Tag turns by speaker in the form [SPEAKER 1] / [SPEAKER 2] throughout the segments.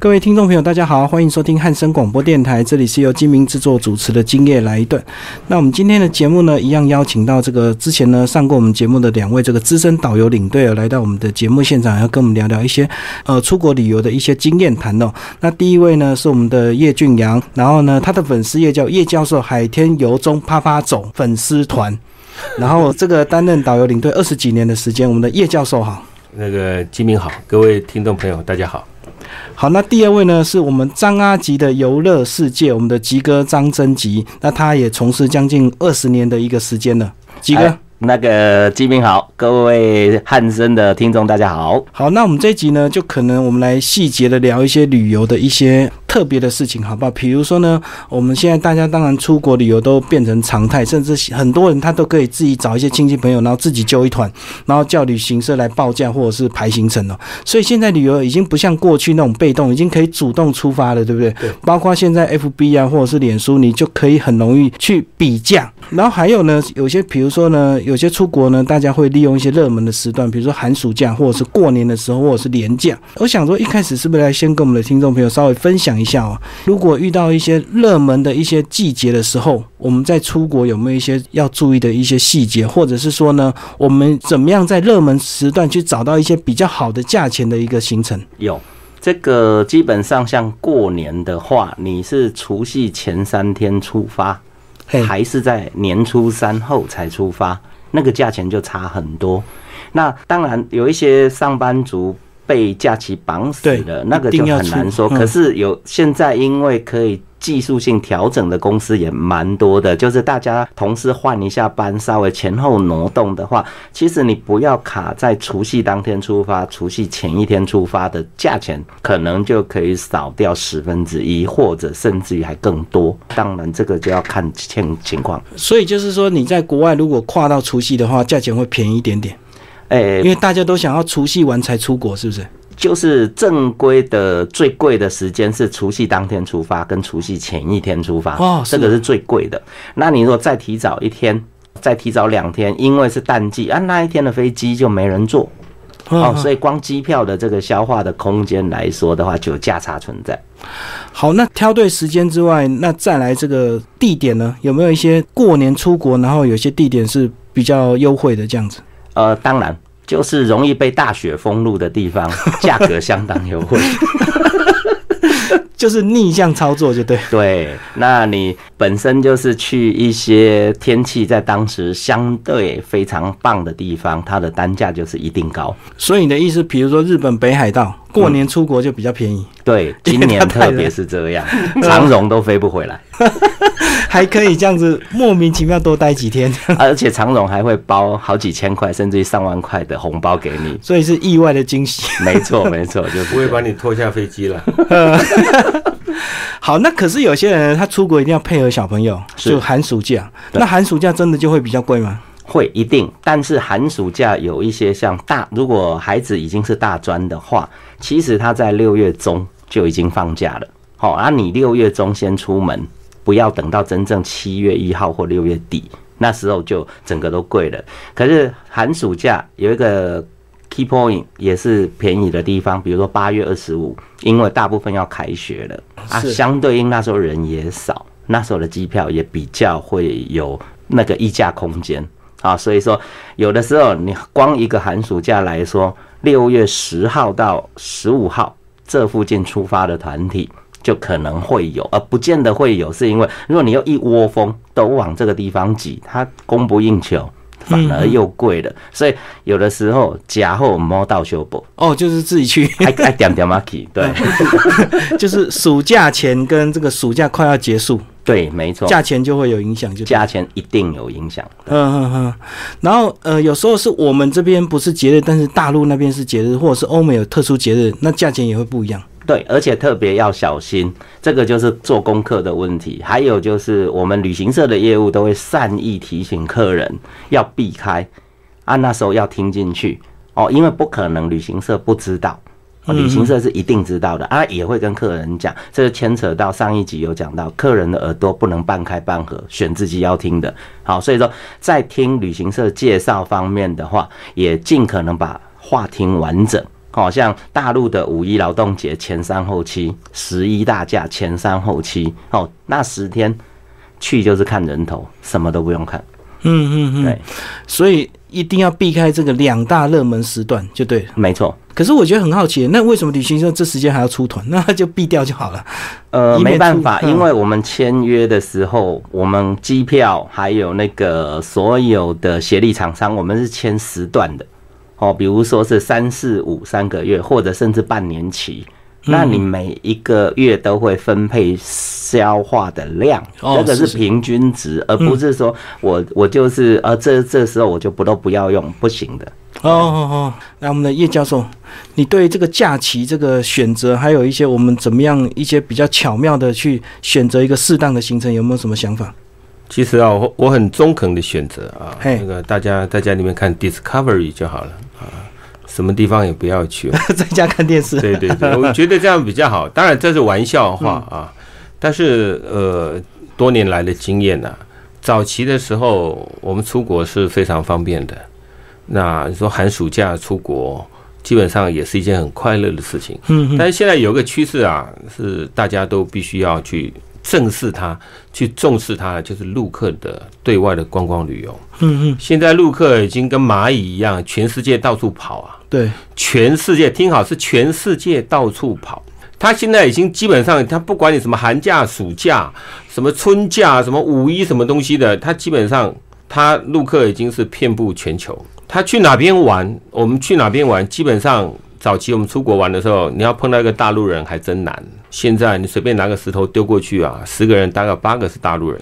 [SPEAKER 1] 各位听众朋友，大家好，欢迎收听汉声广播电台，这里是由金明制作主持的《今夜来一顿》。那我们今天的节目呢，一样邀请到这个之前呢上过我们节目的两位这个资深导游领队，来到我们的节目现场，要跟我们聊聊一些呃出国旅游的一些经验谈哦。那第一位呢是我们的叶俊阳，然后呢他的粉丝页叫叶教授海天游中啪啪走粉丝团，然后这个担任导游领队二十几年的时间，我们的叶教授好。
[SPEAKER 2] 那个金明好，各位听众朋友大家好。
[SPEAKER 1] 好，那第二位呢，是我们张阿吉的游乐世界，我们的吉哥张真吉，那他也从事将近二十年的一个时间了，吉哥。
[SPEAKER 3] 那个吉民好，各位汉森的听众大家好。
[SPEAKER 1] 好，那我们这一集呢，就可能我们来细节的聊一些旅游的一些特别的事情，好不好？比如说呢，我们现在大家当然出国旅游都变成常态，甚至很多人他都可以自己找一些亲戚朋友，然后自己揪一团，然后叫旅行社来报价或者是排行程了。所以现在旅游已经不像过去那种被动，已经可以主动出发了，对不对？
[SPEAKER 2] 对。
[SPEAKER 1] 包括现在 FB 啊，或者是脸书，你就可以很容易去比价。然后还有呢，有些比如说呢，有些出国呢，大家会利用一些热门的时段，比如说寒暑假，或者是过年的时候，或者是年假。我想说，一开始是不是来先跟我们的听众朋友稍微分享一下哦？如果遇到一些热门的一些季节的时候，我们在出国有没有一些要注意的一些细节，或者是说呢，我们怎么样在热门时段去找到一些比较好的价钱的一个行程？
[SPEAKER 3] 有这个，基本上像过年的话，你是除夕前三天出发。还是在年初三后才出发，那个价钱就差很多。那当然有一些上班族被假期绑死了，那个就很难说。可是有现在因为可以。技术性调整的公司也蛮多的，就是大家同时换一下班，稍微前后挪动的话，其实你不要卡在除夕当天出发，除夕前一天出发的价钱，可能就可以少掉十分之一，或者甚至于还更多。当然，这个就要看情情况。
[SPEAKER 1] 所以就是说，你在国外如果跨到除夕的话，价钱会便宜一点点。哎，因为大家都想要除夕完才出国，是不是？
[SPEAKER 3] 就是正规的最贵的时间是除夕当天出发，跟除夕前一天出发，哦，这个是最贵的。那你如果再提早一天，再提早两天，因为是淡季啊，那一天的飞机就没人坐，哦，所以光机票的这个消化的空间来说的话，就有价差存在。
[SPEAKER 1] 好，那挑对时间之外，那再来这个地点呢？有没有一些过年出国，然后有些地点是比较优惠的这样子？
[SPEAKER 3] 呃，当然。就是容易被大雪封路的地方，价格相当优惠，
[SPEAKER 1] 就是逆向操作就对。
[SPEAKER 3] 对，那你本身就是去一些天气在当时相对非常棒的地方，它的单价就是一定高。
[SPEAKER 1] 所以你的意思，比如说日本北海道。过年出国就比较便宜，
[SPEAKER 3] 对，今年特别是这样，长荣都飞不回来，
[SPEAKER 1] 还可以这样子莫名其妙多待几天，
[SPEAKER 3] 而且长荣还会包好几千块甚至于上万块的红包给你，
[SPEAKER 1] 所以是意外的惊喜。
[SPEAKER 3] 没错，没错，
[SPEAKER 2] 就不会把你拖下飞机了。
[SPEAKER 1] 好，那可是有些人他出国一定要配合小朋友，就寒暑假，那寒暑假真的就会比较贵吗？
[SPEAKER 3] 会一定，但是寒暑假有一些像大，如果孩子已经是大专的话，其实他在六月中就已经放假了。好，而你六月中先出门，不要等到真正七月一号或六月底，那时候就整个都贵了。可是寒暑假有一个 key point 也是便宜的地方，比如说八月二十五，因为大部分要开学了啊，相对应那时候人也少，那时候的机票也比较会有那个溢价空间。啊，所以说有的时候你光一个寒暑假来说，六月十号到十五号这附近出发的团体就可能会有，而不见得会有，是因为如果你要一窝蜂都往这个地方挤，它供不应求，反而又贵了。所以有的时候假货摸到修补
[SPEAKER 1] 哦，就是自己去，
[SPEAKER 3] 还还点点 mark，对，
[SPEAKER 1] 就是暑假前跟这个暑假快要结束。
[SPEAKER 3] 对，没错，
[SPEAKER 1] 价钱就会有影响，就
[SPEAKER 3] 价钱一定有影响。
[SPEAKER 1] 嗯嗯嗯，然后呃，有时候是我们这边不是节日，但是大陆那边是节日，或者是欧美有特殊节日，那价钱也会不一样。
[SPEAKER 3] 对，而且特别要小心，这个就是做功课的问题。还有就是我们旅行社的业务都会善意提醒客人要避开，啊，那时候要听进去哦，因为不可能旅行社不知道。旅行社是一定知道的啊，也会跟客人讲，这个牵扯到上一集有讲到，客人的耳朵不能半开半合，选自己要听的。好，所以说在听旅行社介绍方面的话，也尽可能把话听完整，好像大陆的五一劳动节前三后七，十一大假前三后七，哦，那十天去就是看人头，什么都不用看。
[SPEAKER 1] 嗯嗯嗯，
[SPEAKER 3] 对，
[SPEAKER 1] 所以一定要避开这个两大热门时段就对了。
[SPEAKER 3] 没错。
[SPEAKER 1] 可是我觉得很好奇，那为什么旅行社这时间还要出团？那他就避掉就好了。
[SPEAKER 3] 呃，没办法，因为我们签约的时候，我们机票还有那个所有的协力厂商，我们是签时段的。哦，比如说是三四五三个月，或者甚至半年期。
[SPEAKER 1] 嗯
[SPEAKER 3] 那你每一个月都会分配消化的量，
[SPEAKER 1] 哦
[SPEAKER 3] 这个
[SPEAKER 1] 是
[SPEAKER 3] 平均值，而不是说我我就是呃这这时候我就不都不要用，不行的。
[SPEAKER 1] 哦哦哦，那我们的叶教授，你对这个假期这个选择，还有一些我们怎么样一些比较巧妙的去选择一个适当的行程，有没有什么想法？
[SPEAKER 2] 其实啊，我我很中肯的选择啊，
[SPEAKER 1] 嘿
[SPEAKER 2] 那个大家在家里面看 Discovery 就好了啊，什么地方也不要去。
[SPEAKER 1] 在家看电视。
[SPEAKER 2] 对对对，我觉得这样比较好。当然这是玩笑话啊，但是呃，多年来的经验呢、早期的时候我们出国是非常方便的。那你说寒暑假出国，基本上也是一件很快乐的事情。
[SPEAKER 1] 嗯嗯
[SPEAKER 2] 但是现在有个趋势啊，是大家都必须要去正视它，去重视它，就是陆客的对外的观光旅游。
[SPEAKER 1] 嗯嗯，
[SPEAKER 2] 现在陆客已经跟蚂蚁一样，全世界到处跑啊。
[SPEAKER 1] 对，
[SPEAKER 2] 全世界听好是全世界到处跑。他现在已经基本上，他不管你什么寒假、暑假、什么春假、什么五一什么东西的，他基本上他陆客已经是遍布全球。他去哪边玩，我们去哪边玩，基本上早期我们出国玩的时候，你要碰到一个大陆人还真难。现在你随便拿个石头丢过去啊，十个人大概八个是大陆人。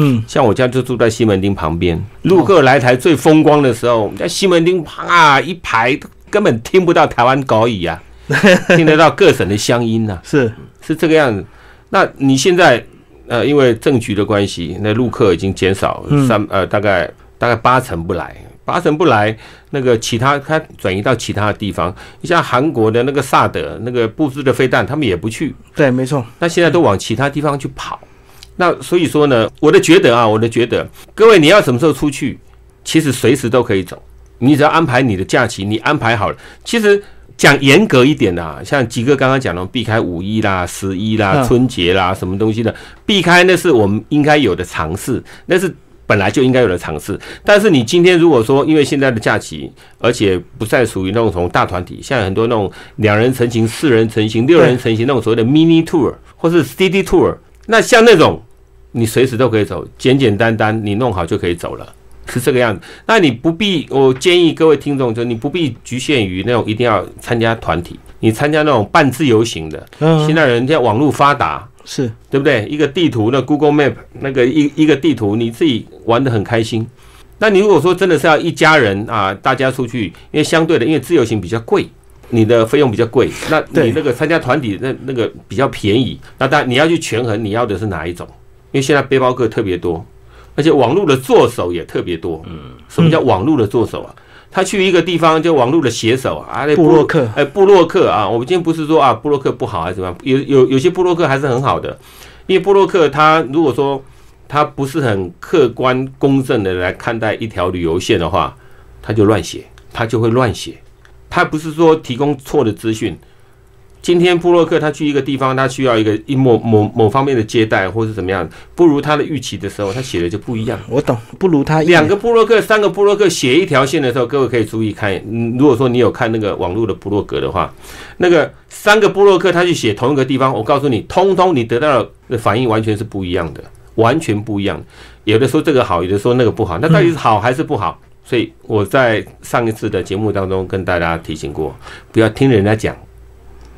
[SPEAKER 1] 嗯，
[SPEAKER 2] 像我家就住在西门町旁边，陆客来台最风光的时候，我们在西门町啪一排，根本听不到台湾国语啊，听得到各省的乡音呐、
[SPEAKER 1] 是，
[SPEAKER 2] 是这个样子。那你现在呃，因为政局的关系，那陆客已经减少三呃，大概大概八成不来，八成不来，那个其他他转移到其他的地方，你像韩国的那个萨德那个布置的飞弹，他们也不去，
[SPEAKER 1] 对，没错。
[SPEAKER 2] 那现在都往其他地方去跑。那所以说呢，我的觉得啊，我的觉得，各位你要什么时候出去，其实随时都可以走，你只要安排你的假期，你安排好了。其实讲严格一点啊，像吉哥刚刚讲的，避开五一啦、十一啦、
[SPEAKER 1] 嗯
[SPEAKER 2] 春节啦，什么东西的，避开那是我们应该有的尝试，那是。本来就应该有的尝试，但是你今天如果说，因为现在的假期，而且不再属于那种从大团体，现在很多那种两人成行、四人成行、六人成行那种所谓的 mini tour 或是 city tour，那像那种你随时都可以走，简简单单你弄好就可以走了，是这个样子。那你不必，我建议各位听众，就你不必局限于那种一定要参加团体，你参加那种半自由行的。
[SPEAKER 1] 嗯，
[SPEAKER 2] 现在人家网络发达，
[SPEAKER 1] 是，
[SPEAKER 2] 对不对？一个地图，那 Google Map 那个一一个地图，你自己玩的很开心。那你如果说真的是要一家人啊，大家出去，因为相对的，因为自由行比较贵，你的费用比较贵，那你那个参加团体那那个比较便宜。那当然你要去权衡你要的是哪一种，因为现在背包客特别多，而且网络的作手也特别多。嗯，什么叫网络的作手啊？他去一个地方就网络的写手啊，那
[SPEAKER 1] 布洛克。
[SPEAKER 2] 哎，布洛克啊，我们今天不是说啊布洛克不好还是怎么样，有有有些布洛克还是很好的，因为布洛克他如果说他不是很客观公正的来看待一条旅游线的话，他就乱写，他就会乱写，他不是说提供错的资讯。今天布洛克他去一个地方，他需要一个一某某某方面的接待或是怎么样，不如他的预期的时候，他写的就不一样。
[SPEAKER 1] 我懂，不如他
[SPEAKER 2] 两个布洛克、三个布洛克写一条线的时候，各位可以注意看。嗯，如果说你有看那个网络的布洛格的话，那个三个布洛克他去写同一个地方，我告诉你，通通你得到的反应完全是不一样的，完全不一样。有的说这个好，有的说那个不好，那到底是好还是不好？所以我在上一次的节目当中跟大家提醒过，不要听人家讲，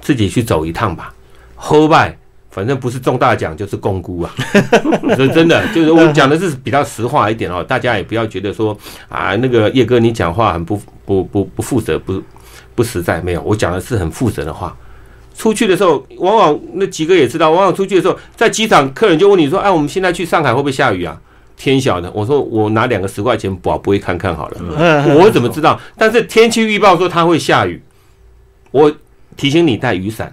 [SPEAKER 2] 自己去走一趟吧。后拜，反正不是中大奖就是共估啊。说真的就是我讲的是比较实话一点哦，大家也不要觉得说啊，那个叶哥你讲话很不不不不负责，不不实在。没有，我讲的是很负责的话。出去的时候，往往那几个也知道，往往出去的时候，在机场客人就问你说：“哎，我们现在去上海会不会下雨啊？”天晓得，我说我拿两个十块钱保不会看看好了。
[SPEAKER 1] 嗯
[SPEAKER 2] 我怎么知道？但是天气预报说它会下雨，我提醒你带雨伞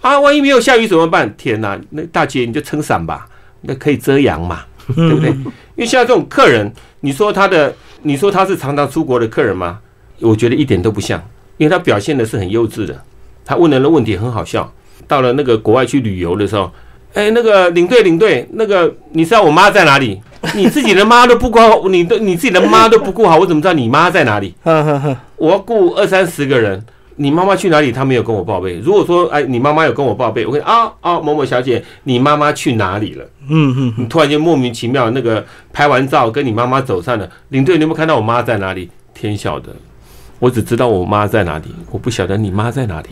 [SPEAKER 2] 啊！万一没有下雨怎么办？天哪，那大姐你就撑伞吧，那可以遮阳嘛，对不对？因为现在这种客人，你说他的，你说他是常常出国的客人吗？我觉得一点都不像。因为他表现的是很幼稚的，他问人的问题很好笑。到了那个国外去旅游的时候，哎，那个领队领队，那个你知道我妈在哪里？你自己的妈都不管，你都你自己的妈都不顾好，我怎么知道你妈在哪里？我要顾二三十个人，你妈妈去哪里？她没有跟我报备。如果说，哎，你妈妈有跟我报备，我跟啊啊某某小姐，你妈妈去哪里了？
[SPEAKER 1] 嗯嗯，
[SPEAKER 2] 你突然间莫名其妙那个拍完照跟你妈妈走散了，领队你有没有看到我妈在哪里？天晓得，我只知道我妈在哪里，我不晓得你妈在哪里。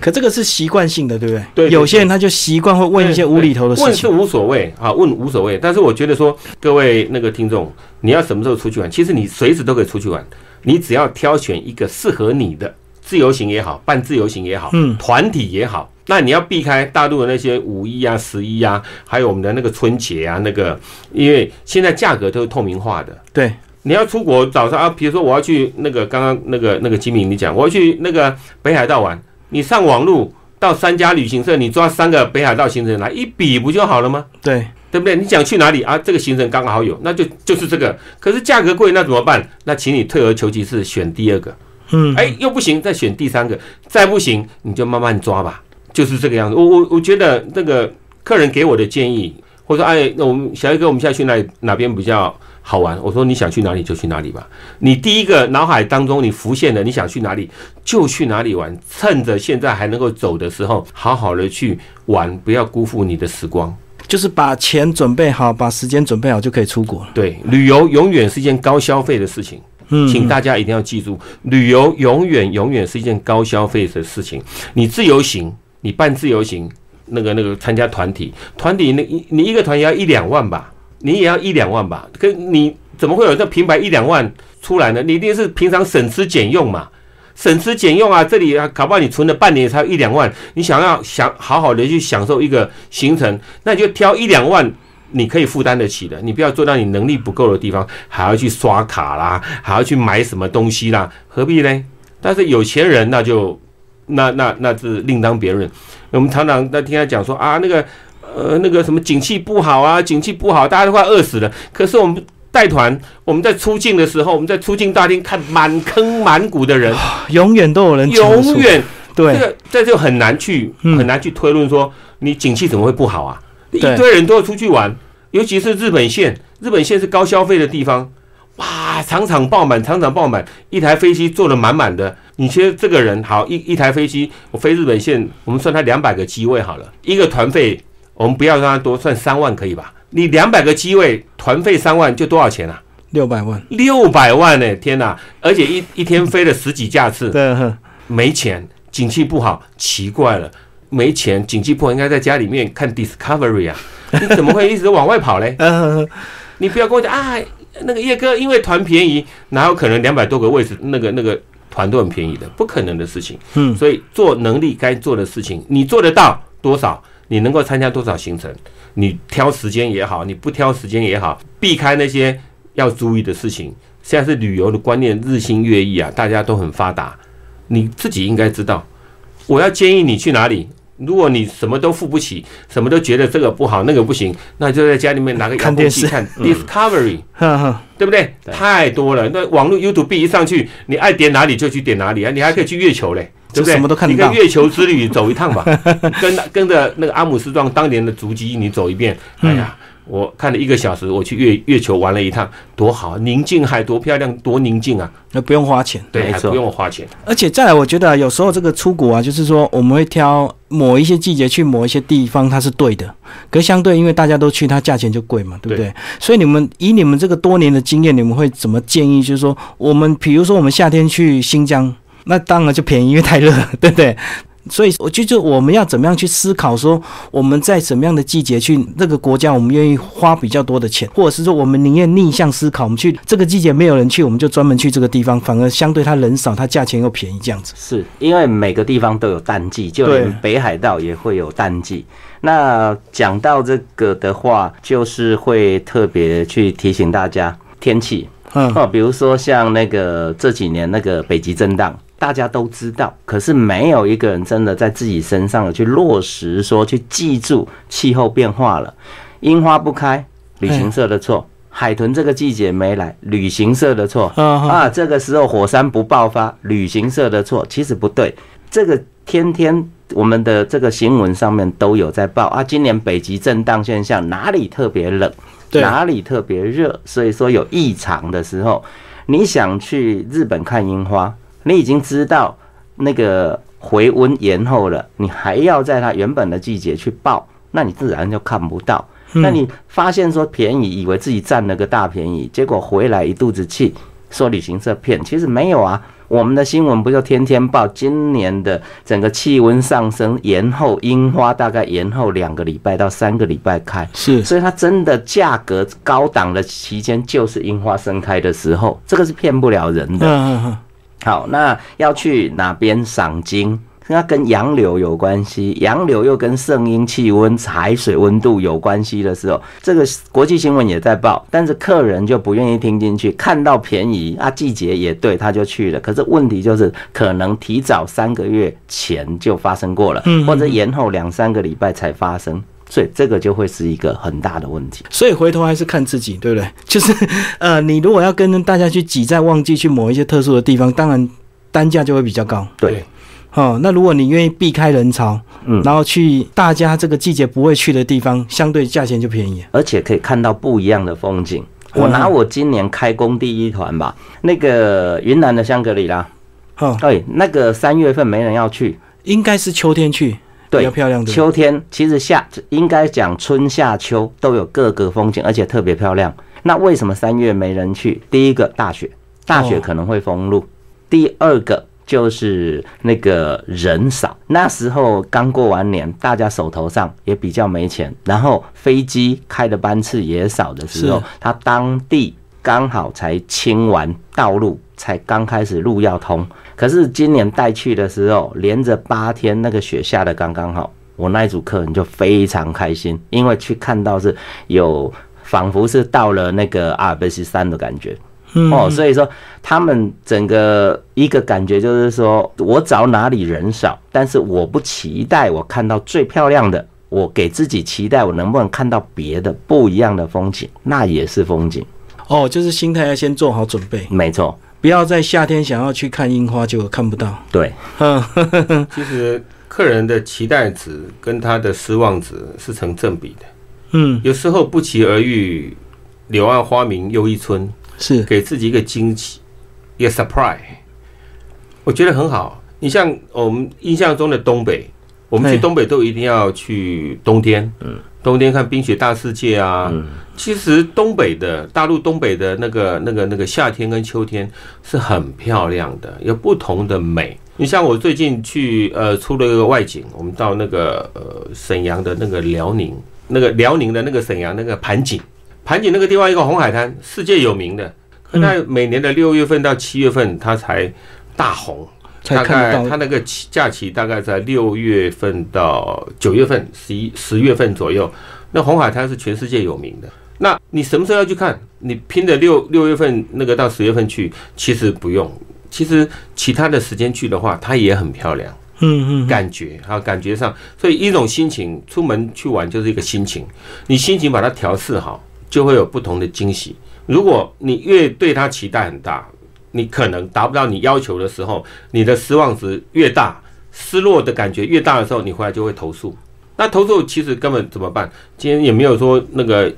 [SPEAKER 1] 可这个是习惯性的，对不对？
[SPEAKER 2] 对对
[SPEAKER 1] 有些人他就习惯会问一些无厘头的事情。
[SPEAKER 2] 问是无所谓啊，问无所谓。但是我觉得说，各位那个听众，你要什么时候出去玩？其实你随时都可以出去玩，你只要挑选一个适合你的自由行也好，半自由行也好，
[SPEAKER 1] 嗯
[SPEAKER 2] 团体也好。那你要避开大陆的那些五一啊、十一啊，还有我们的那个春节啊，那个，因为现在价格都是透明化的。
[SPEAKER 1] 对，
[SPEAKER 2] 你要出国早上啊，比如说我要去那个刚刚那个那个金明你讲，我要去那个北海道玩，你上网路到三家旅行社，你抓三个北海道行程来一比不就好了吗？
[SPEAKER 1] 对，
[SPEAKER 2] 对不对？你想去哪里啊？这个行程刚好有，那就就是这个。可是价格贵，那怎么办？那请你退而求其次，选第二个。
[SPEAKER 1] 嗯，
[SPEAKER 2] 哎，又不行，再选第三个，再不行，你就慢慢抓吧，就是这个样子。我我我觉得那个客人给我的建议，或者说哎，那我们小一哥，我们现在去哪里哪边比较好玩？我说你想去哪里就去哪里吧。你第一个脑海当中你浮现的你想去哪里就去哪里玩，趁着现在还能够走的时候，好好的去玩，不要辜负你的时光。
[SPEAKER 1] 就是把钱准备好，把时间准备好就可以出国了。
[SPEAKER 2] 对，旅游永远是一件高消费的事情。
[SPEAKER 1] 嗯，
[SPEAKER 2] 请大家一定要记住，旅游永远永远是一件高消费的事情。你自由行，你办自由行，那个那个参加团体，团体那一你一个团也要一两万吧，你也要一两万吧？跟你怎么会有这平白一两万出来呢？你一定是平常省吃俭用嘛。省吃俭用啊，这里啊，搞不好你存了半年才有一两万，你想要想好好的去享受一个行程，那你就挑一两万你可以负担得起的，你不要做到你能力不够的地方，还要去刷卡啦，还要去买什么东西啦，何必呢？但是有钱人那就那那那是另当别论。我们常常在听他讲说啊，那个呃那个什么景气不好啊，景气不好，大家都快饿死了。可是我们带团，我们在出境的时候，我们在出境大厅看满坑满谷的人，
[SPEAKER 1] 永远都有人
[SPEAKER 2] 永远这
[SPEAKER 1] 对，
[SPEAKER 2] 个这就很难去
[SPEAKER 1] 嗯
[SPEAKER 2] 很难去推论说你景气怎么会不好啊？一堆人都要出去玩，尤其是日本线，日本线是高消费的地方，哇，场场爆满，场场爆满，一台飞机坐的满满的。你其实这个人好一一台飞机，我飞日本线，我们算它两百个机位好了，一个团费我们不要让他多，算三万可以吧？你两百个机位，团费三万，就多少钱啊？
[SPEAKER 1] 六百万，
[SPEAKER 2] 六百万呢、天哪！而且一一天飞了十几架次，
[SPEAKER 1] 对，
[SPEAKER 2] 没钱，景气不好，奇怪了，没钱，景气不好，应该在家里面看 Discovery 啊，你怎么会一直往外跑嘞？
[SPEAKER 1] 呃，
[SPEAKER 2] 你不要跟我讲啊，那个叶哥因为团便宜，哪有可能两百多个位置，那个那个团都很便宜的，不可能的事情。
[SPEAKER 1] 嗯，
[SPEAKER 2] 所以做能力该做的事情，你做得到多少，你能够参加多少行程，你挑时间也好，你不挑时间也好，避开那些要注意的事情。现在是旅游的观念日新月异啊，大家都很发达，你自己应该知道。我要建议你去哪里？如果你什么都付不起，什么都觉得这个不好那个不行，那就在家里面拿个遥控器看 Discovery。对不对？
[SPEAKER 3] 对
[SPEAKER 2] 太多了，那网络 YouTube 一上去，你爱点哪里就去点哪里啊！你还可以去月球嘞，对不对？
[SPEAKER 1] 就什么都看到
[SPEAKER 2] 你跟月球之旅走一趟吧，跟跟着那个阿姆斯壮当年的足迹，你走一遍。
[SPEAKER 1] 嗯
[SPEAKER 2] 哎呀，我看了一个小时，我去月月球玩了一趟，多好，宁静海多漂亮，多宁静啊！
[SPEAKER 1] 那不用花钱。
[SPEAKER 2] 对，还不用花钱。
[SPEAKER 1] 而且再来，我觉得啊有时候这个出国啊，就是说我们会挑某一些季节去某一些地方，它是对的。可相对，因为大家都去，它价钱就贵嘛，对不对？所以你们以你们这个多年的经验，你们会怎么建议？就是说，我们比如说我们夏天去新疆，那当然就便宜，因为太热，对不对？所以我就就我们要怎么样去思考，说我们在什么样的季节去那个国家，我们愿意花比较多的钱，或者是说我们宁愿逆向思考，我们去这个季节没有人去，我们就专门去这个地方，反而相对它人少，它价钱又便宜，这样子。
[SPEAKER 3] 是因为每个地方都有淡季，就连北海道也会有淡季。那讲到这个的话，就是会特别去提醒大家天气
[SPEAKER 1] 嗯，
[SPEAKER 3] 哦，比如说像那个这几年那个北极震荡，大家都知道，可是没有一个人真的在自己身上有去落实，说去记住气候变化了，樱花不开，旅行社的错。海豚这个季节没来，旅行社的错
[SPEAKER 1] 啊。
[SPEAKER 3] 这个时候火山不爆发，旅行社的错，其实不对。这个天天我们的这个新闻上面都有在报啊，今年北极震荡现象哪里特别冷，哪里特别热，所以说有异常的时候，你想去日本看樱花，你已经知道那个回温延后了，你还要在它原本的季节去报，那你自然就看不到。那你发现说便宜，以为自己占了个大便宜，结果回来一肚子气，说旅行社骗，其实没有啊。我们的新闻不就天天报今年的整个气温上升，延后樱花大概延后两个礼拜到三个礼拜开，
[SPEAKER 1] 是
[SPEAKER 3] 所以它真的价格高档的期间就是樱花盛开的时候，这个是骗不了人的。
[SPEAKER 1] 嗯嗯嗯，
[SPEAKER 3] 好，那要去哪边赏金？那跟洋流有关系，洋流又跟圣婴气温、海水温度有关系的时候，这个国际新闻也在报，但是客人就不愿意听进去，看到便宜啊，季节也对，他就去了。可是问题就是，可能提早三个月前就发生过了，或者延后两三个礼拜才发生，所以这个就会是一个很大的问题。
[SPEAKER 1] 所以回头还是看自己，对不对？就是呃，你如果要跟大家去挤在旺季去某一些特殊的地方，当然单价就会比较高。
[SPEAKER 3] 对，
[SPEAKER 1] 哦，那如果你愿意避开人潮，
[SPEAKER 3] 嗯
[SPEAKER 1] 然后去大家这个季节不会去的地方，相对价钱就便宜。
[SPEAKER 3] 而且可以看到不一样的风景。我拿我今年开工第一团吧，那个云南的香格里拉，
[SPEAKER 1] 哦，
[SPEAKER 3] 对，那个三月份没人要去，
[SPEAKER 1] 应该是秋天去，比
[SPEAKER 3] 对
[SPEAKER 1] 较漂亮的。
[SPEAKER 3] 秋天其实夏应该讲春夏秋都有各个风景，而且特别漂亮。那为什么三月没人去？第一个大雪，大雪
[SPEAKER 1] 哦
[SPEAKER 3] 可能会封路；第二个就是那个人少，那时候刚过完年，大家手头上也比较没钱，然后飞机开的班次也少的时候
[SPEAKER 1] 是，
[SPEAKER 3] 他当地刚好才清完道路，才刚开始路要通。可是今年带去的时候，连着八天那个雪下的刚刚好，我那一组客人就非常开心，因为去看到是有仿佛是到了那个阿尔卑斯山的感觉。
[SPEAKER 1] 嗯。
[SPEAKER 3] 哦，所以说他们整个一个感觉就是说，我找哪里人少，但是我不期待我看到最漂亮的，我给自己期待我能不能看到别的不一样的风景，那也是风景，
[SPEAKER 1] 哦，就是心态要先做好准备，
[SPEAKER 3] 没错，
[SPEAKER 1] 不要在夏天想要去看樱花，结果看不到。
[SPEAKER 3] 对，
[SPEAKER 1] 嗯，
[SPEAKER 2] 其实客人的期待值跟他的失望值是成正比的，
[SPEAKER 1] 嗯，
[SPEAKER 2] 有时候不期而遇，柳暗花明又一村，
[SPEAKER 1] 是，
[SPEAKER 2] 给自己一个惊喜，一个 surprise，我觉得很好。你像我们印象中的东北，我们去东北都一定要去冬天，嗯，冬天看冰雪大世界啊。
[SPEAKER 3] 嗯
[SPEAKER 2] 其实东北的大陆东北的那个那个那个夏天跟秋天是很漂亮的，有不同的美。你像我最近去呃出了一个外景，我们到那个呃沈阳的那个辽宁，那个辽宁的那个沈阳那个盘锦，盘锦那个地方一个红海滩，世界有名的，可它每年的六月份到七月份它才大红，
[SPEAKER 1] 才
[SPEAKER 2] 大概
[SPEAKER 1] 看到。
[SPEAKER 2] 它那个期假期大概在六月份到九月份、十一十月份左右。那红海滩是全世界有名的。那你什么时候要去看？你拼的六六月份那个到十月份去，其实不用。其实其他的时间去的话，它也很漂亮，
[SPEAKER 1] 嗯嗯，
[SPEAKER 2] 感觉啊感觉上，所以一种心情，出门去玩就是一个心情。你心情把它调试好，就会有不同的惊喜。如果你越对它期待很大，你可能达不到你要求的时候，你的失望值越大，失落的感觉越大的时候，你回来就会投诉。那投诉其实根本怎么办？今天也没有说那个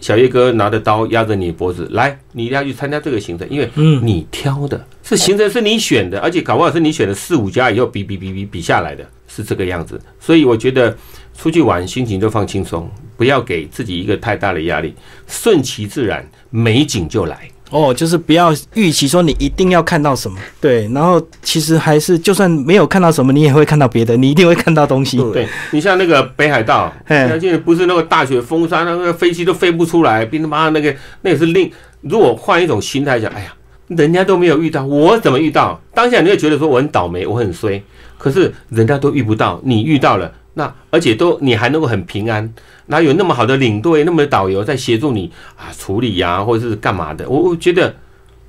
[SPEAKER 2] 小叶哥拿着刀压着你脖子，来，你一定要去参加这个行程，因为
[SPEAKER 1] 嗯
[SPEAKER 2] 你挑的是行程是你选的，而且搞不好是你选的四五家以后比比比比比下来的，是这个样子。所以我觉得出去玩心情就放轻松，不要给自己一个太大的压力，顺其自然，美景就来。
[SPEAKER 1] 哦，就是不要预期说你一定要看到什么，对，然后其实还是就算没有看到什么，你也会看到别的，你一定会看到东西。
[SPEAKER 2] 对你像那个北海道，
[SPEAKER 1] 嘿
[SPEAKER 2] 那现在不是那个大雪封山，那个飞机都飞不出来，并他妈那个那也是另。如果换一种心态讲，哎呀，人家都没有遇到，我怎么遇到？当下你会觉得说我很倒霉，我很衰。可是人家都遇不到，你遇到了，那而且都你还能够很平安，哪有那么好的领队、那么的导游在协助你啊处理呀、或者是干嘛的？我我觉得。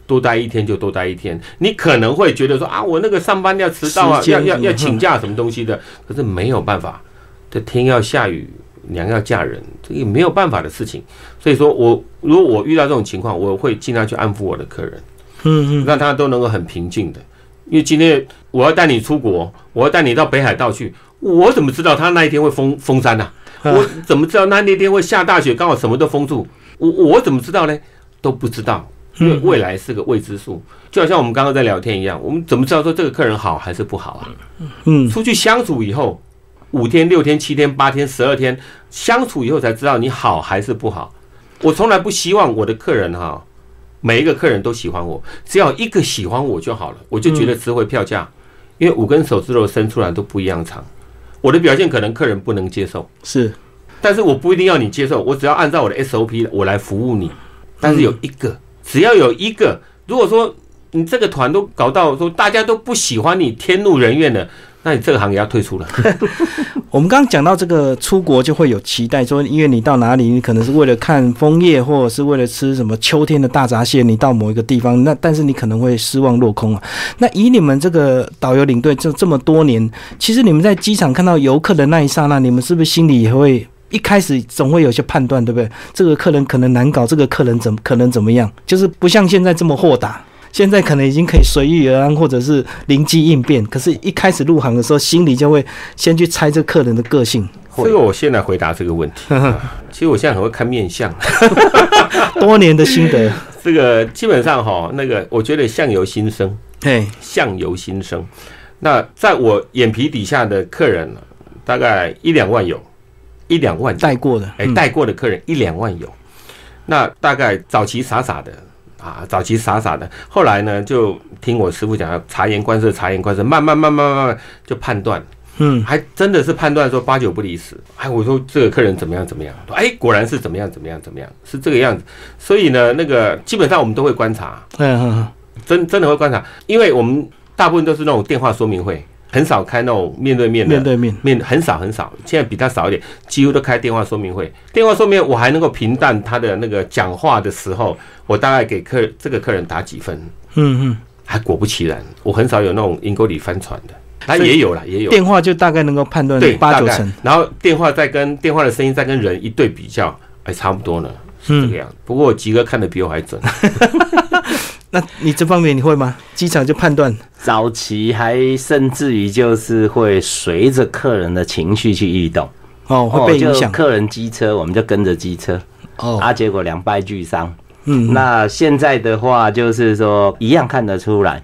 [SPEAKER 2] 多待一天就多待一天，你可能会觉得说啊，我那个上班要迟到啊，要要要
[SPEAKER 1] 嗯
[SPEAKER 2] 请假什么东西的，可是没有办法，这天要下雨，娘要嫁人，这也没有办法的事情。所以说我如果我遇到这种情况，我会尽量去安抚我的客人，
[SPEAKER 1] 嗯嗯，
[SPEAKER 2] 让他都能够很平静的。因为今天我要带你出国，我要带你到北海道去，我怎么知道他那一天会封封山呢、我怎么知道那那天会下大雪，刚好什么都封住？我我怎么知道呢？都不知道，因为未来是个未知数。就好像我们刚刚在聊天一样，我们怎么知道说这个客人好还是不好啊？
[SPEAKER 1] 嗯
[SPEAKER 2] 出去相处以后，五天、六天、七天、八天、十二天相处以后才知道你好还是不好。我从来不希望我的客人哈，每一个客人都喜欢我，只要一个喜欢我就好了，我就觉得值回票价。因为五根手指头伸出来都不一样长，我的表现可能客人不能接受，
[SPEAKER 1] 是，
[SPEAKER 2] 但是我不一定要你接受，我只要按照我的 SOP 我来服务你。但是有一个，只要有一个，如果说你这个团都搞到说大家都不喜欢你，天怒人怨了，那你这个行业要退出了。
[SPEAKER 1] 我们刚刚讲到这个出国就会有期待，说因为你到哪里，你可能是为了看枫叶，或者是为了吃什么秋天的大闸蟹，你到某一个地方，那但是你可能会失望落空啊。那以你们这个导游领队这这么多年，其实你们在机场看到游客的那一刹那，你们是不是心里也会？一开始总会有些判断，对不对？这个客人可能难搞，这个客人怎么可能怎么样？就是不像现在这么豁达，现在可能已经可以随遇而安，或者是灵机应变。可是，一开始入行的时候，心里就会先去猜这客人的个性。
[SPEAKER 2] 这个我先来回答这个问题。其实我现在很会看面相，
[SPEAKER 1] 多年的心得，
[SPEAKER 2] 这个基本上哈，那个我觉得相由心生，
[SPEAKER 1] 对，
[SPEAKER 2] 相由心生。那在我眼皮底下的客人，大概一两万有，一两万有。
[SPEAKER 1] 带过的，
[SPEAKER 2] 哎，
[SPEAKER 1] 嗯。
[SPEAKER 2] 带过的客人一两万有，那大概早期傻傻的啊，早期傻傻的，后来呢就听我师傅讲，察言观色，察言观色，慢慢慢慢慢慢就判断，
[SPEAKER 1] 嗯，
[SPEAKER 2] 还真的是判断说八九不离十。哎，我说这个客人怎么样怎么样，哎，果然是怎么样怎么样怎么样，是这个样子。所以呢，那个基本上我们都会观察，
[SPEAKER 1] 嗯嗯。
[SPEAKER 2] 真真的会观察，因为我们大部分都是那种电话说明会，很少开那种面对面
[SPEAKER 1] 嗯，
[SPEAKER 2] 的
[SPEAKER 1] 面对面，
[SPEAKER 2] 面很少很少，现在比较少一点，几乎都开电话说明会。电话说明我还能够平淡他的那个讲话的时候，我大概给客这个客人打几分，
[SPEAKER 1] 嗯嗯
[SPEAKER 2] 还果不其然，我很少有那种阴沟里翻船的，他也有了，也
[SPEAKER 1] 嗯，
[SPEAKER 2] 有。
[SPEAKER 1] 电话就大概能够判断
[SPEAKER 2] 对，
[SPEAKER 1] 八九成，，
[SPEAKER 2] 然后电话再跟电话的声音再跟人一对比较，还，差不多呢，是这个
[SPEAKER 1] 嗯，
[SPEAKER 2] 样子。不过吉哥看的比我还准，
[SPEAKER 1] 那你这方面你会吗？机场就判断，
[SPEAKER 3] 早期还甚至于就是会随着客人的情绪去移动，
[SPEAKER 1] 哦，会被影响，
[SPEAKER 3] 就客人机车，我们就跟着机车，
[SPEAKER 1] 哦，
[SPEAKER 3] 啊，结果两败俱伤。
[SPEAKER 1] 嗯，
[SPEAKER 3] 那现在的话，就是说一样看得出来，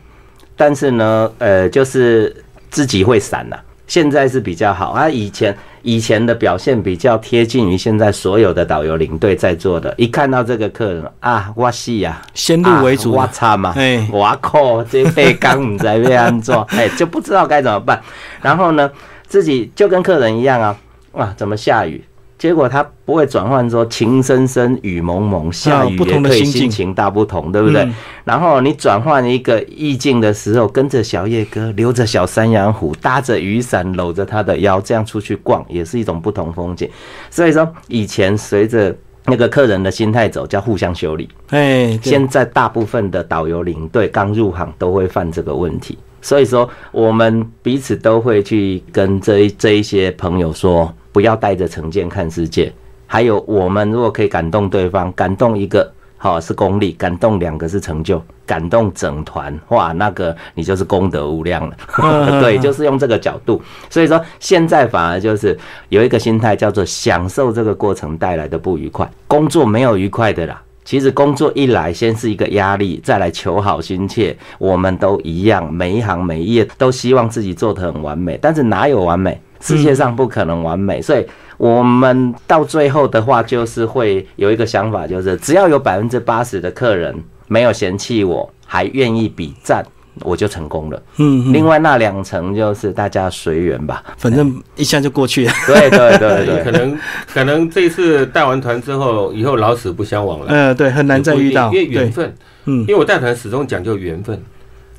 [SPEAKER 3] 但是呢，呃，就是自己会闪了、现在是比较好啊，以前以前的表现比较贴近于现在所有的导游领队在做的。一看到这个客人啊，哇西呀，
[SPEAKER 1] 先入为主
[SPEAKER 3] 啊我
[SPEAKER 1] 的，
[SPEAKER 3] 操嘛
[SPEAKER 1] 哎，
[SPEAKER 3] 我靠，这被刚唔在被安做，哎，就不知道该怎么办。然后呢，自己就跟客人一样啊，哇，怎么下雨？结果他不会转换说情深深雨蒙蒙，下雨
[SPEAKER 1] 不
[SPEAKER 3] 也可以
[SPEAKER 1] 同的心
[SPEAKER 3] 情大不同，对不对？
[SPEAKER 1] 嗯
[SPEAKER 3] 然后你转换一个意境的时候，跟着小叶哥，留着小山羊胡，搭着雨伞，搂着他的腰，这样出去逛，也是一种不同风景。所以说，以前随着那个客人的心态走，叫互相修理。
[SPEAKER 1] 哎，
[SPEAKER 3] 现在大部分的导游领队刚入行都会犯这个问题，所以说我们彼此都会去跟这一这一些朋友说，不要带着成见看世界。还有，我们如果可以感动对方，感动一个。好是功利，感动两个是成就，感动整团，哇，那个你就是功德无量了。
[SPEAKER 1] 嗯
[SPEAKER 3] 对，就是用这个角度。所以说，现在反而就是有一个心态叫做享受这个过程带来的不愉快。工作没有愉快的啦，其实工作一来，先是一个压力，再来求好心切，我们都一样，每一行每一页都希望自己做得很完美，但是哪有完美？世界上不可能完美，所以我们到最后的话，就是会有一个想法，就是只要有百分之八十的客人没有嫌弃我，还愿意比赞，我就成功了。
[SPEAKER 1] 嗯，嗯
[SPEAKER 3] 另外那两层就是大家随缘吧。
[SPEAKER 1] 反 正一下就过去了，
[SPEAKER 3] 对对对对，
[SPEAKER 2] 可能可能这次带完团之后，以后老死不相往来。
[SPEAKER 1] 呃，对，很难再遇到，
[SPEAKER 2] 因为缘，分，
[SPEAKER 1] 嗯
[SPEAKER 2] 因为我带团始终讲究缘分。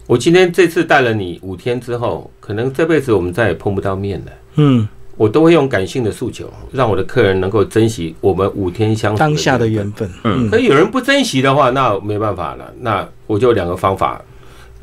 [SPEAKER 2] 我今天这次带了你五天之后，可能这辈子我们再也碰不到面了。
[SPEAKER 1] 嗯，
[SPEAKER 2] 我都会用感性的诉求，让我的客人能够珍惜我们五天相处
[SPEAKER 1] 当下的
[SPEAKER 2] 缘
[SPEAKER 1] 缘分，
[SPEAKER 3] 嗯
[SPEAKER 1] 嗯
[SPEAKER 2] 可有人不珍惜的话，那没办法了。那我就有两个方法，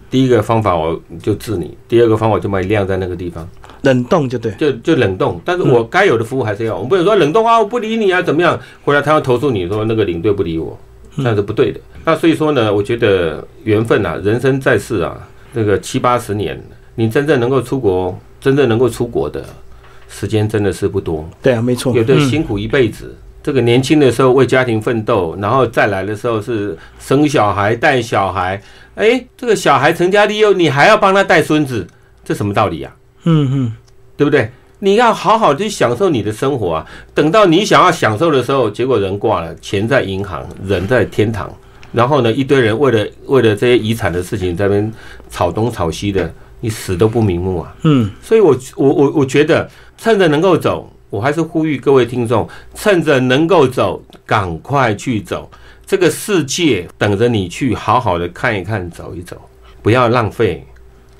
[SPEAKER 2] 第一个方法我就治你，第二个方法就把你晾在那个地方，
[SPEAKER 1] 冷冻就对，
[SPEAKER 2] 就就冷冻。但是我该有的服务还是要，我们不能说冷冻啊，我不理你啊，怎么样？回来他要投诉你说那个领队不理我，那是不对的。那所以说呢，我觉得缘分啊，人生在世啊，这个七八十年，你真正能够出国，真正能够出国的时间真的是不多。
[SPEAKER 1] 对啊，没错，
[SPEAKER 2] 有的
[SPEAKER 1] 嗯
[SPEAKER 2] 辛苦一辈子。这个年轻的时候为家庭奋斗，然后再来的时候是生小孩、带小孩。哎，这个小孩成家立业，你还要帮他带孙子，这什么道理呀、
[SPEAKER 1] 嗯嗯，
[SPEAKER 2] 对不对？你要好好去享受你的生活啊！等到你想要享受的时候，结果人挂了，钱在银行，人在天堂。然后呢，一堆人为了为了这些遗产的事情在那边吵东吵西的，你死都不瞑目啊！
[SPEAKER 1] 嗯，
[SPEAKER 2] 所以我我我我觉得，趁着能够走，我还是呼吁各位听众，趁着能够走，赶快去走。这个世界等着你去好好的看一看、走一走，不要浪费，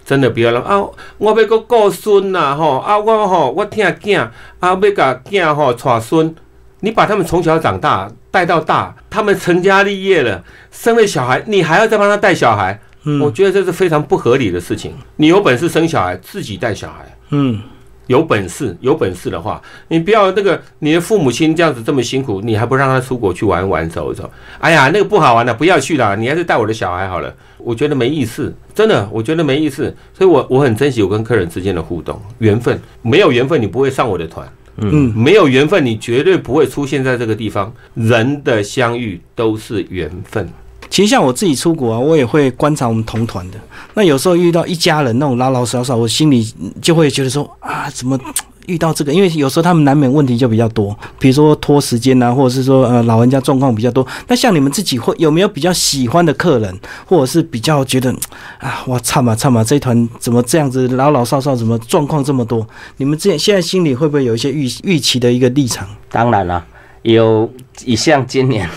[SPEAKER 2] 真的不要浪啊！我要个顾孙呐，吼啊！我吼我听囝啊，要甲囝吼娶孙，你把他们从小长大带到大，他们成家立业了，生了小孩，你还要再帮他带小孩，
[SPEAKER 1] 嗯
[SPEAKER 2] 我觉得这是非常不合理的事情。你有本事生小孩，自己带小孩。
[SPEAKER 1] 嗯，
[SPEAKER 2] 有本事，有本事的话，你不要那个你的父母亲这样子这么辛苦，你还不让他出国去玩玩走一走？哎呀，那个不好玩的，不要去了，你还是带我的小孩好了。我觉得没意思，真的，我觉得没意思。所以我我很珍惜我跟客人之间的互动，缘分。没有缘分，你不会上我的团。
[SPEAKER 1] 嗯，
[SPEAKER 2] 没有缘分，你绝对不会出现在这个地方。人的相遇都是缘分。
[SPEAKER 1] 其实像我自己出国啊，我也会观察我们同团的。那有时候遇到一家人那种老老少少，我心里就会觉得说啊，怎么遇到这个？因为有时候他们难免问题就比较多，比如说拖时间啊，或者是说呃老人家状况比较多。那像你们自己会有没有比较喜欢的客人，或者是比较觉得啊，我操嘛操嘛，这一团怎么这样子老老少少，怎么状况这么多？你们这现在心里会不会有一些预预期的一个立场？
[SPEAKER 3] 当然了，有一像今年，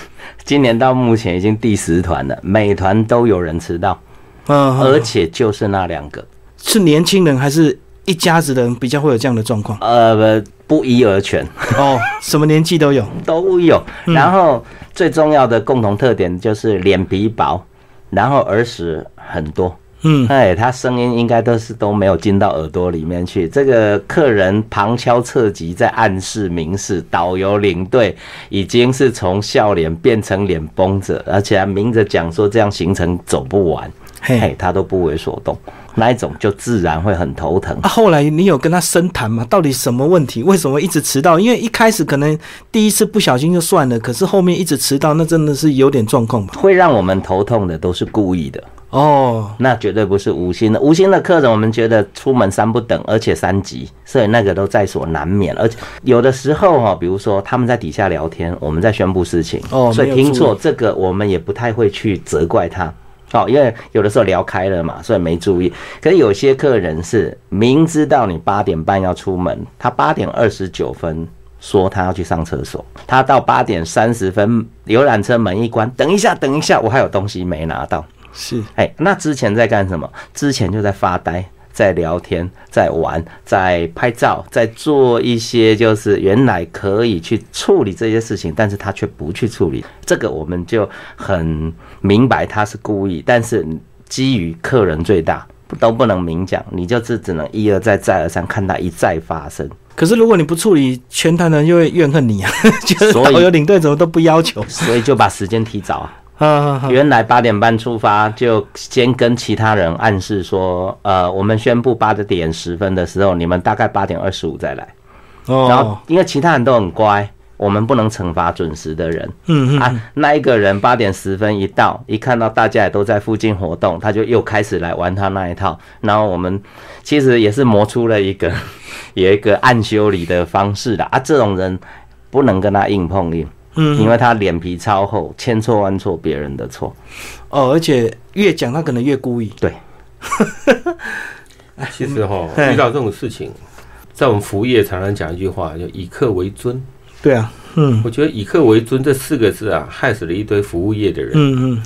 [SPEAKER 3] 今年到目前已经第十团了，每团都有人迟到，
[SPEAKER 1] 嗯，
[SPEAKER 3] 而且就是那两个，
[SPEAKER 1] 是年轻人还是一家子的人比较会有这样的状况？
[SPEAKER 3] 呃，不一而全，
[SPEAKER 1] 哦，什么年纪都有。
[SPEAKER 3] 都有。
[SPEAKER 1] 嗯
[SPEAKER 3] 然后最重要的共同特点就是脸皮薄，然后耳屎很多。
[SPEAKER 1] 嗯，
[SPEAKER 3] 哎，他声音应该都是都没有进到耳朵里面去。这个客人旁敲侧击在暗示明示，导游领队已经是从笑脸变成脸绷着，而且还明着讲说这样行程走不完，嘿
[SPEAKER 1] 嘿，，
[SPEAKER 3] 他都不为所动，那一种就自然会很头疼。
[SPEAKER 1] 啊，后来你有跟他深谈吗？到底什么问题？为什么一直迟到？因为一开始可能第一次不小心就算了，可是后面一直迟到，那真的是有点状况吧？
[SPEAKER 3] 会让我们头痛的都是故意的，
[SPEAKER 1] 哦，
[SPEAKER 3] 那绝对不是无心的。无心的客人，我们觉得出门三不等，而且三急，所以那个都在所难免。而且有的时候哈，比如说他们在底下聊天，我们在宣布事情，
[SPEAKER 1] 哦
[SPEAKER 3] 所以听错这个，我们也不太会去责怪他。哦，因为有的时候聊开了嘛，所以没注意。可是有些客人是明知道你八点半要出门，他八点二十九分说他要去上厕所，他到八点三十分游览车门一关，等一下，等一下，我还有东西没拿到。
[SPEAKER 1] 是，
[SPEAKER 3] 哎，那之前在干什么？之前就在发呆，在聊天，在玩，在拍照，在做一些就是原来可以去处理这些事情，但是他却不去处理，这个我们就很明白他是故意，但是基于客人最大。都不能明讲，你就是只能一而再再而三看他一再发生。
[SPEAKER 1] 可是如果你不处理，全团人就会怨恨你啊，觉得
[SPEAKER 3] 所以
[SPEAKER 1] 导游领队怎么都不要求。
[SPEAKER 3] 所以就把时间提早啊。原来八点半出发，就先跟其他人暗示说，呃，我们宣布八点十分的时候，你们大概八点二十五再来。然后
[SPEAKER 1] 哦，
[SPEAKER 3] 因为其他人都很乖，我们不能惩罚准时的人
[SPEAKER 1] 嗯嗯，
[SPEAKER 3] 啊。那一个人八点十分一到，一看到大家也都在附近活动，他就又开始来玩他那一套。然后我们其实也是磨出了一个 有一个暗修理的方式的啊。这种人不能跟他硬碰硬。
[SPEAKER 1] 嗯
[SPEAKER 3] 因为他脸皮超厚，千错万错别人的错。
[SPEAKER 1] 哦，而且越讲他可能越故意。
[SPEAKER 3] 对，
[SPEAKER 2] 其实哈，遇到这种事情，在我们服务业常常讲一句话，就以客为尊。
[SPEAKER 1] 对啊，嗯
[SPEAKER 2] 我觉得以客为尊这四个字啊，害死了一堆服务业的人。
[SPEAKER 1] 嗯嗯，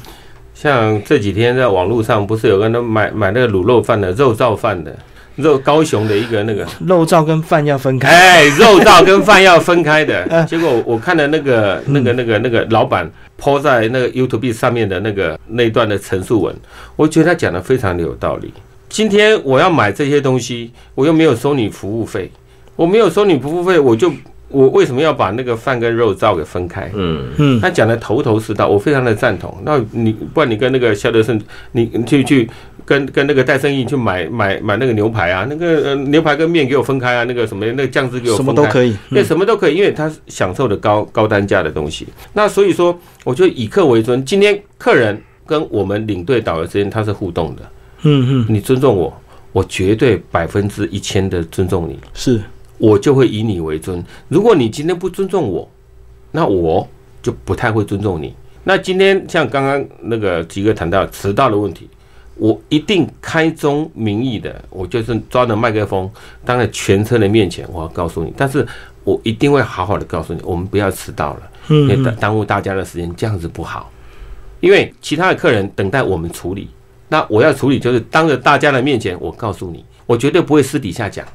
[SPEAKER 2] 像这几天在网络上，不是有个人买买那个卤肉饭的、肉燥饭的，肉高雄的一个那个，
[SPEAKER 1] 肉燥跟饭要分开。
[SPEAKER 2] 哎，肉燥跟饭要分开的。
[SPEAKER 1] 嗯
[SPEAKER 2] 结果我看了那个那个那个那个老板 po 在那个 YouTube 上面的那个那一段的陈述文，我觉得他讲的非常的有道理。今天我要买这些东西，我又没有收你服务费，我没有收你服务费，我就我为什么要把那个饭跟肉燥给分开？
[SPEAKER 3] 嗯，
[SPEAKER 1] 嗯，
[SPEAKER 2] 他讲的头头是道，我非常的赞同。那你不然你跟那个肖德胜，你你去去跟跟那个戴胜义去买买买那个牛排啊，那个呃牛排跟面给我分开啊，那个什么那个酱汁给我
[SPEAKER 1] 什
[SPEAKER 2] 分开，
[SPEAKER 1] 么都可以。
[SPEAKER 2] 对，
[SPEAKER 1] 嗯
[SPEAKER 2] 什么都可以，因为他享受的高高单价的东西。那所以说，我觉得以客为尊。今天客人跟我们领队导游之间他是互动的，
[SPEAKER 1] 嗯嗯，
[SPEAKER 2] 你尊重我，我绝对百分之一千的尊重你。
[SPEAKER 1] 是，
[SPEAKER 2] 我就会以你为尊。如果你今天不尊重我，那我就不太会尊重你。那今天像刚刚那个几个谈到迟到的问题，我一定开宗明义的，我就是抓着麦克风，当着全车的面前，我要告诉你，但是我一定会好好的告诉你，我们不要迟到了，
[SPEAKER 1] 嗯
[SPEAKER 2] 耽耽误大家的时间，这样子不好。因为其他的客人等待我们处理，那我要处理就是当着大家的面前，我告诉你，我绝对不会私底下讲。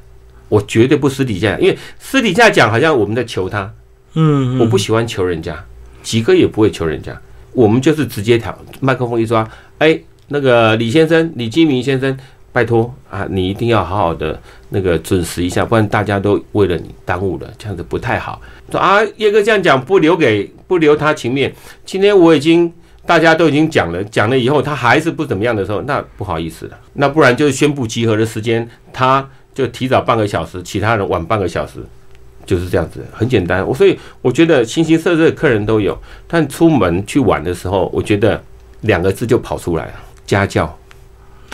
[SPEAKER 2] 我绝对不私底下讲，因为私底下讲好像我们在求他，
[SPEAKER 1] 嗯，
[SPEAKER 2] 我不喜欢求人家，吉哥也不会求人家，我们就是直接调麦克风一抓，哎，那个李先生，李金明先生，拜托啊，你一定要好好的那个准时一下，不然大家都为了你耽误了，这样子不太好。说啊，叶哥这样讲不留给不留他情面，今天我已经。大家都已经讲了，讲了以后他还是不怎么样的时候，那不好意思了，那不然就宣布集合的时间，他就提早半个小时，其他人晚半个小时，就是这样子，很简单。我所以我觉得形形色色的客人都有，但出门去玩的时候，我觉得两个字就跑出来了：家教。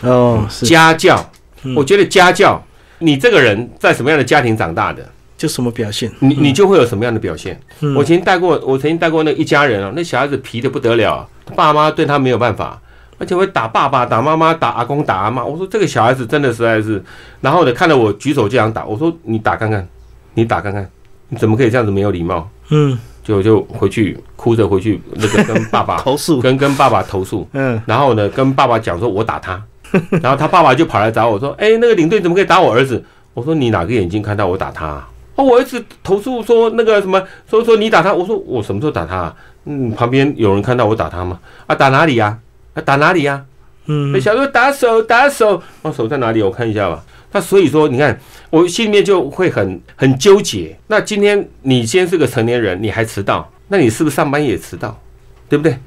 [SPEAKER 1] 哦，是，
[SPEAKER 2] 家教
[SPEAKER 1] 嗯，
[SPEAKER 2] 我觉得家教，你这个人在什么样的家庭长大的，
[SPEAKER 1] 就什么表现？
[SPEAKER 2] 你你就会有什么样的表现。
[SPEAKER 1] 嗯
[SPEAKER 2] 我曾经带过，我曾经带过那一家人啊，那小孩子皮的不得了啊，爸妈对他没有办法，而且会打爸爸、打妈妈、打阿公、打阿妈。我说这个小孩子真的实在是，然后呢，看到我举手就想打，我说你打看看，你打看看，你怎么可以这样子没有礼貌？
[SPEAKER 1] 嗯，
[SPEAKER 2] 就就回去哭着回去那个跟爸爸
[SPEAKER 1] 投诉。
[SPEAKER 2] 跟跟爸爸投诉，
[SPEAKER 1] 嗯，
[SPEAKER 2] 然后呢跟爸爸讲说我打他，然后他爸爸就跑来找我说，哎、那个领队怎么可以打我儿子？我说你哪个眼睛看到我打他、啊？哦，我儿子投诉说那个什么，说说你打他。我说我什么时候打他、啊？嗯，旁边有人看到我打他吗？啊，打哪里呀、啊？打哪里呀、
[SPEAKER 1] 嗯
[SPEAKER 2] 那，小时候打手打手，我、手在哪里？我看一下吧。那所以说，你看我心里面就会很很纠结。那今天你先是个成年人，你还迟到，那你是不是上班也迟到？对不对？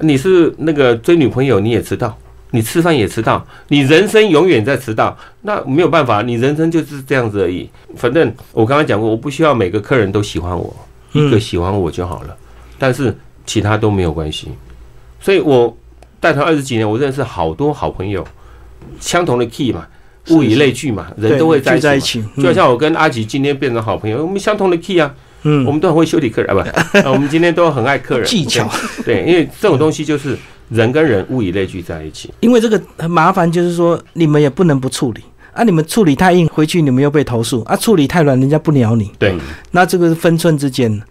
[SPEAKER 2] 你是那个追女朋友你也迟到，你吃饭也迟到，你人生永远在迟到，那没有办法，你人生就是这样子而已。反正我刚刚讲过，我不需要每个客人都喜欢我，一个
[SPEAKER 1] 嗯
[SPEAKER 2] 喜欢我就好了，但是其他都没有关系。所以我带团二十几年，我认识好多好朋友，相同的 key 嘛，
[SPEAKER 1] 是
[SPEAKER 2] 物以类聚嘛，人都会在
[SPEAKER 1] 聚在一
[SPEAKER 2] 一起就好像我跟阿吉今天变成好朋友，我们相同的 key 啊，
[SPEAKER 1] 嗯，
[SPEAKER 2] 我们都很会修理客人啊，不，呃 我们今天都很爱客人
[SPEAKER 1] 技巧，
[SPEAKER 2] 对，因为这种东西就是人跟人物以类聚在一起。
[SPEAKER 1] 因为这个很麻烦，就是说你们也不能不处理啊，你们处理太硬，回去你们又被投诉啊；处理太软，人家不鸟你。
[SPEAKER 2] 对。
[SPEAKER 1] 那这个是分寸之间
[SPEAKER 2] 对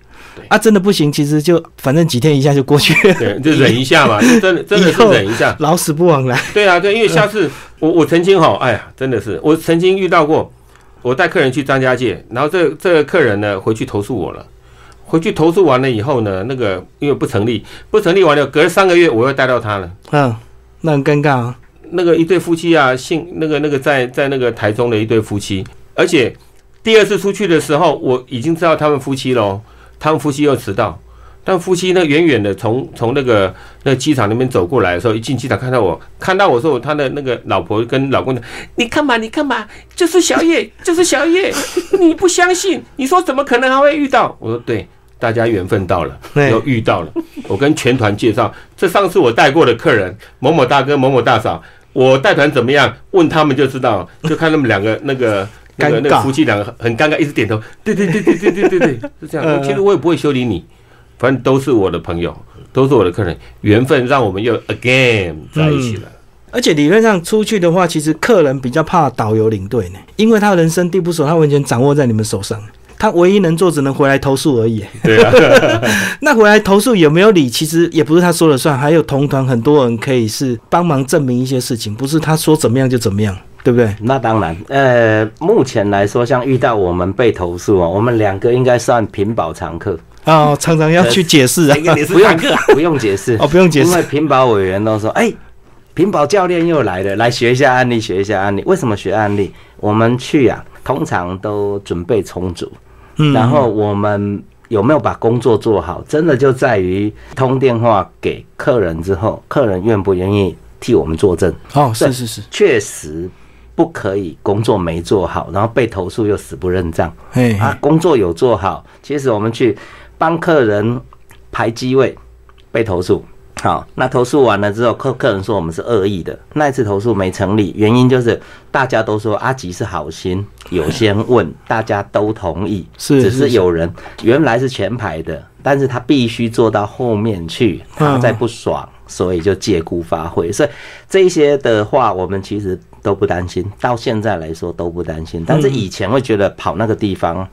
[SPEAKER 1] 啊，真的不行，其实就反正几天一下就过去了，
[SPEAKER 2] 对，就忍一下嘛，就真的真的是忍一下。
[SPEAKER 1] 老死不往来。
[SPEAKER 2] 对啊，对，因为下次我我曾经哈，哎呀，真的是我曾经遇到过，我带客人去张家界，然后这这个客人呢回去投诉我了，回去投诉完了以后呢，那个因为不成立，不成立完了，隔了三个月我又带到他了。
[SPEAKER 1] 嗯，那很尴尬啊。
[SPEAKER 2] 那个一对夫妻啊，姓那个那个在在那个台中的一对夫妻，而且第二次出去的时候，我已经知道他们夫妻喽，他们夫妻又迟到，但夫妻呢远远的从从那个那个机场那边走过来的时候，一进机场看到我，看到我说他的那个老婆跟老公讲，你看嘛，你看嘛，就是小叶，就是小叶，你不相信，你说怎么可能还会遇到？我说对。大家缘分到了，
[SPEAKER 1] 对
[SPEAKER 2] 又遇到了。我跟全团介绍，这上次我带过的客人某某大哥、某某大嫂，我带团怎么样？问他们就知道，就看他们两个那个那个
[SPEAKER 1] 尴尬
[SPEAKER 2] 那个夫妻两个很很尴尬，一直点头，对对对对对对对对，是这样。
[SPEAKER 1] 嗯
[SPEAKER 2] 其实我也不会修理你，反正都是我的朋友，都是我的客人，缘分让我们又 again 在一起了。
[SPEAKER 1] 而且理论上出去的话，其实客人比较怕导游领队呢，因为他人生地不熟，他完全掌握在你们手上。他唯一能做，只能回来投诉而已。
[SPEAKER 2] 对啊，
[SPEAKER 1] 那回来投诉有没有理，其实也不是他说了算，还有同团很多人可以是帮忙证明一些事情，不是他说怎么样就怎么样。对不对？
[SPEAKER 3] 那当然，呃，目前来说，像遇到我们被投诉啊，我们两个应该算屏保常客，
[SPEAKER 1] 哦，常常要去解释啊，
[SPEAKER 3] 不用不用解释
[SPEAKER 1] 哦，不用解释，
[SPEAKER 3] 因为屏保委员都说，哎，屏保教练又来了，来学一下案例，学一下案例。为什么学案例？我们去啊，通常都准备充足，
[SPEAKER 1] 嗯
[SPEAKER 3] 然后我们有没有把工作做好，真的就在于通电话给客人之后，客人愿不愿意替我们作证。
[SPEAKER 1] 哦，是是是，
[SPEAKER 3] 确实不可以工作没做好，然后被投诉又死不认账
[SPEAKER 1] 嘿，
[SPEAKER 3] 啊。工作有做好，其实我们去帮客人排机位，被投诉。好，那投诉完了之后，客客人说我们是恶意的，那一次投诉没成立，原因就是大家都说阿吉是好心，有先问，大家都同意，只
[SPEAKER 1] 是只
[SPEAKER 3] 是有人原来是前排的，但是他必须坐到后面去，他再不爽，所以就借故发挥。所以这些的话，我们其实都不担心，到现在来说都不担心。但是以前会觉得跑那个地方，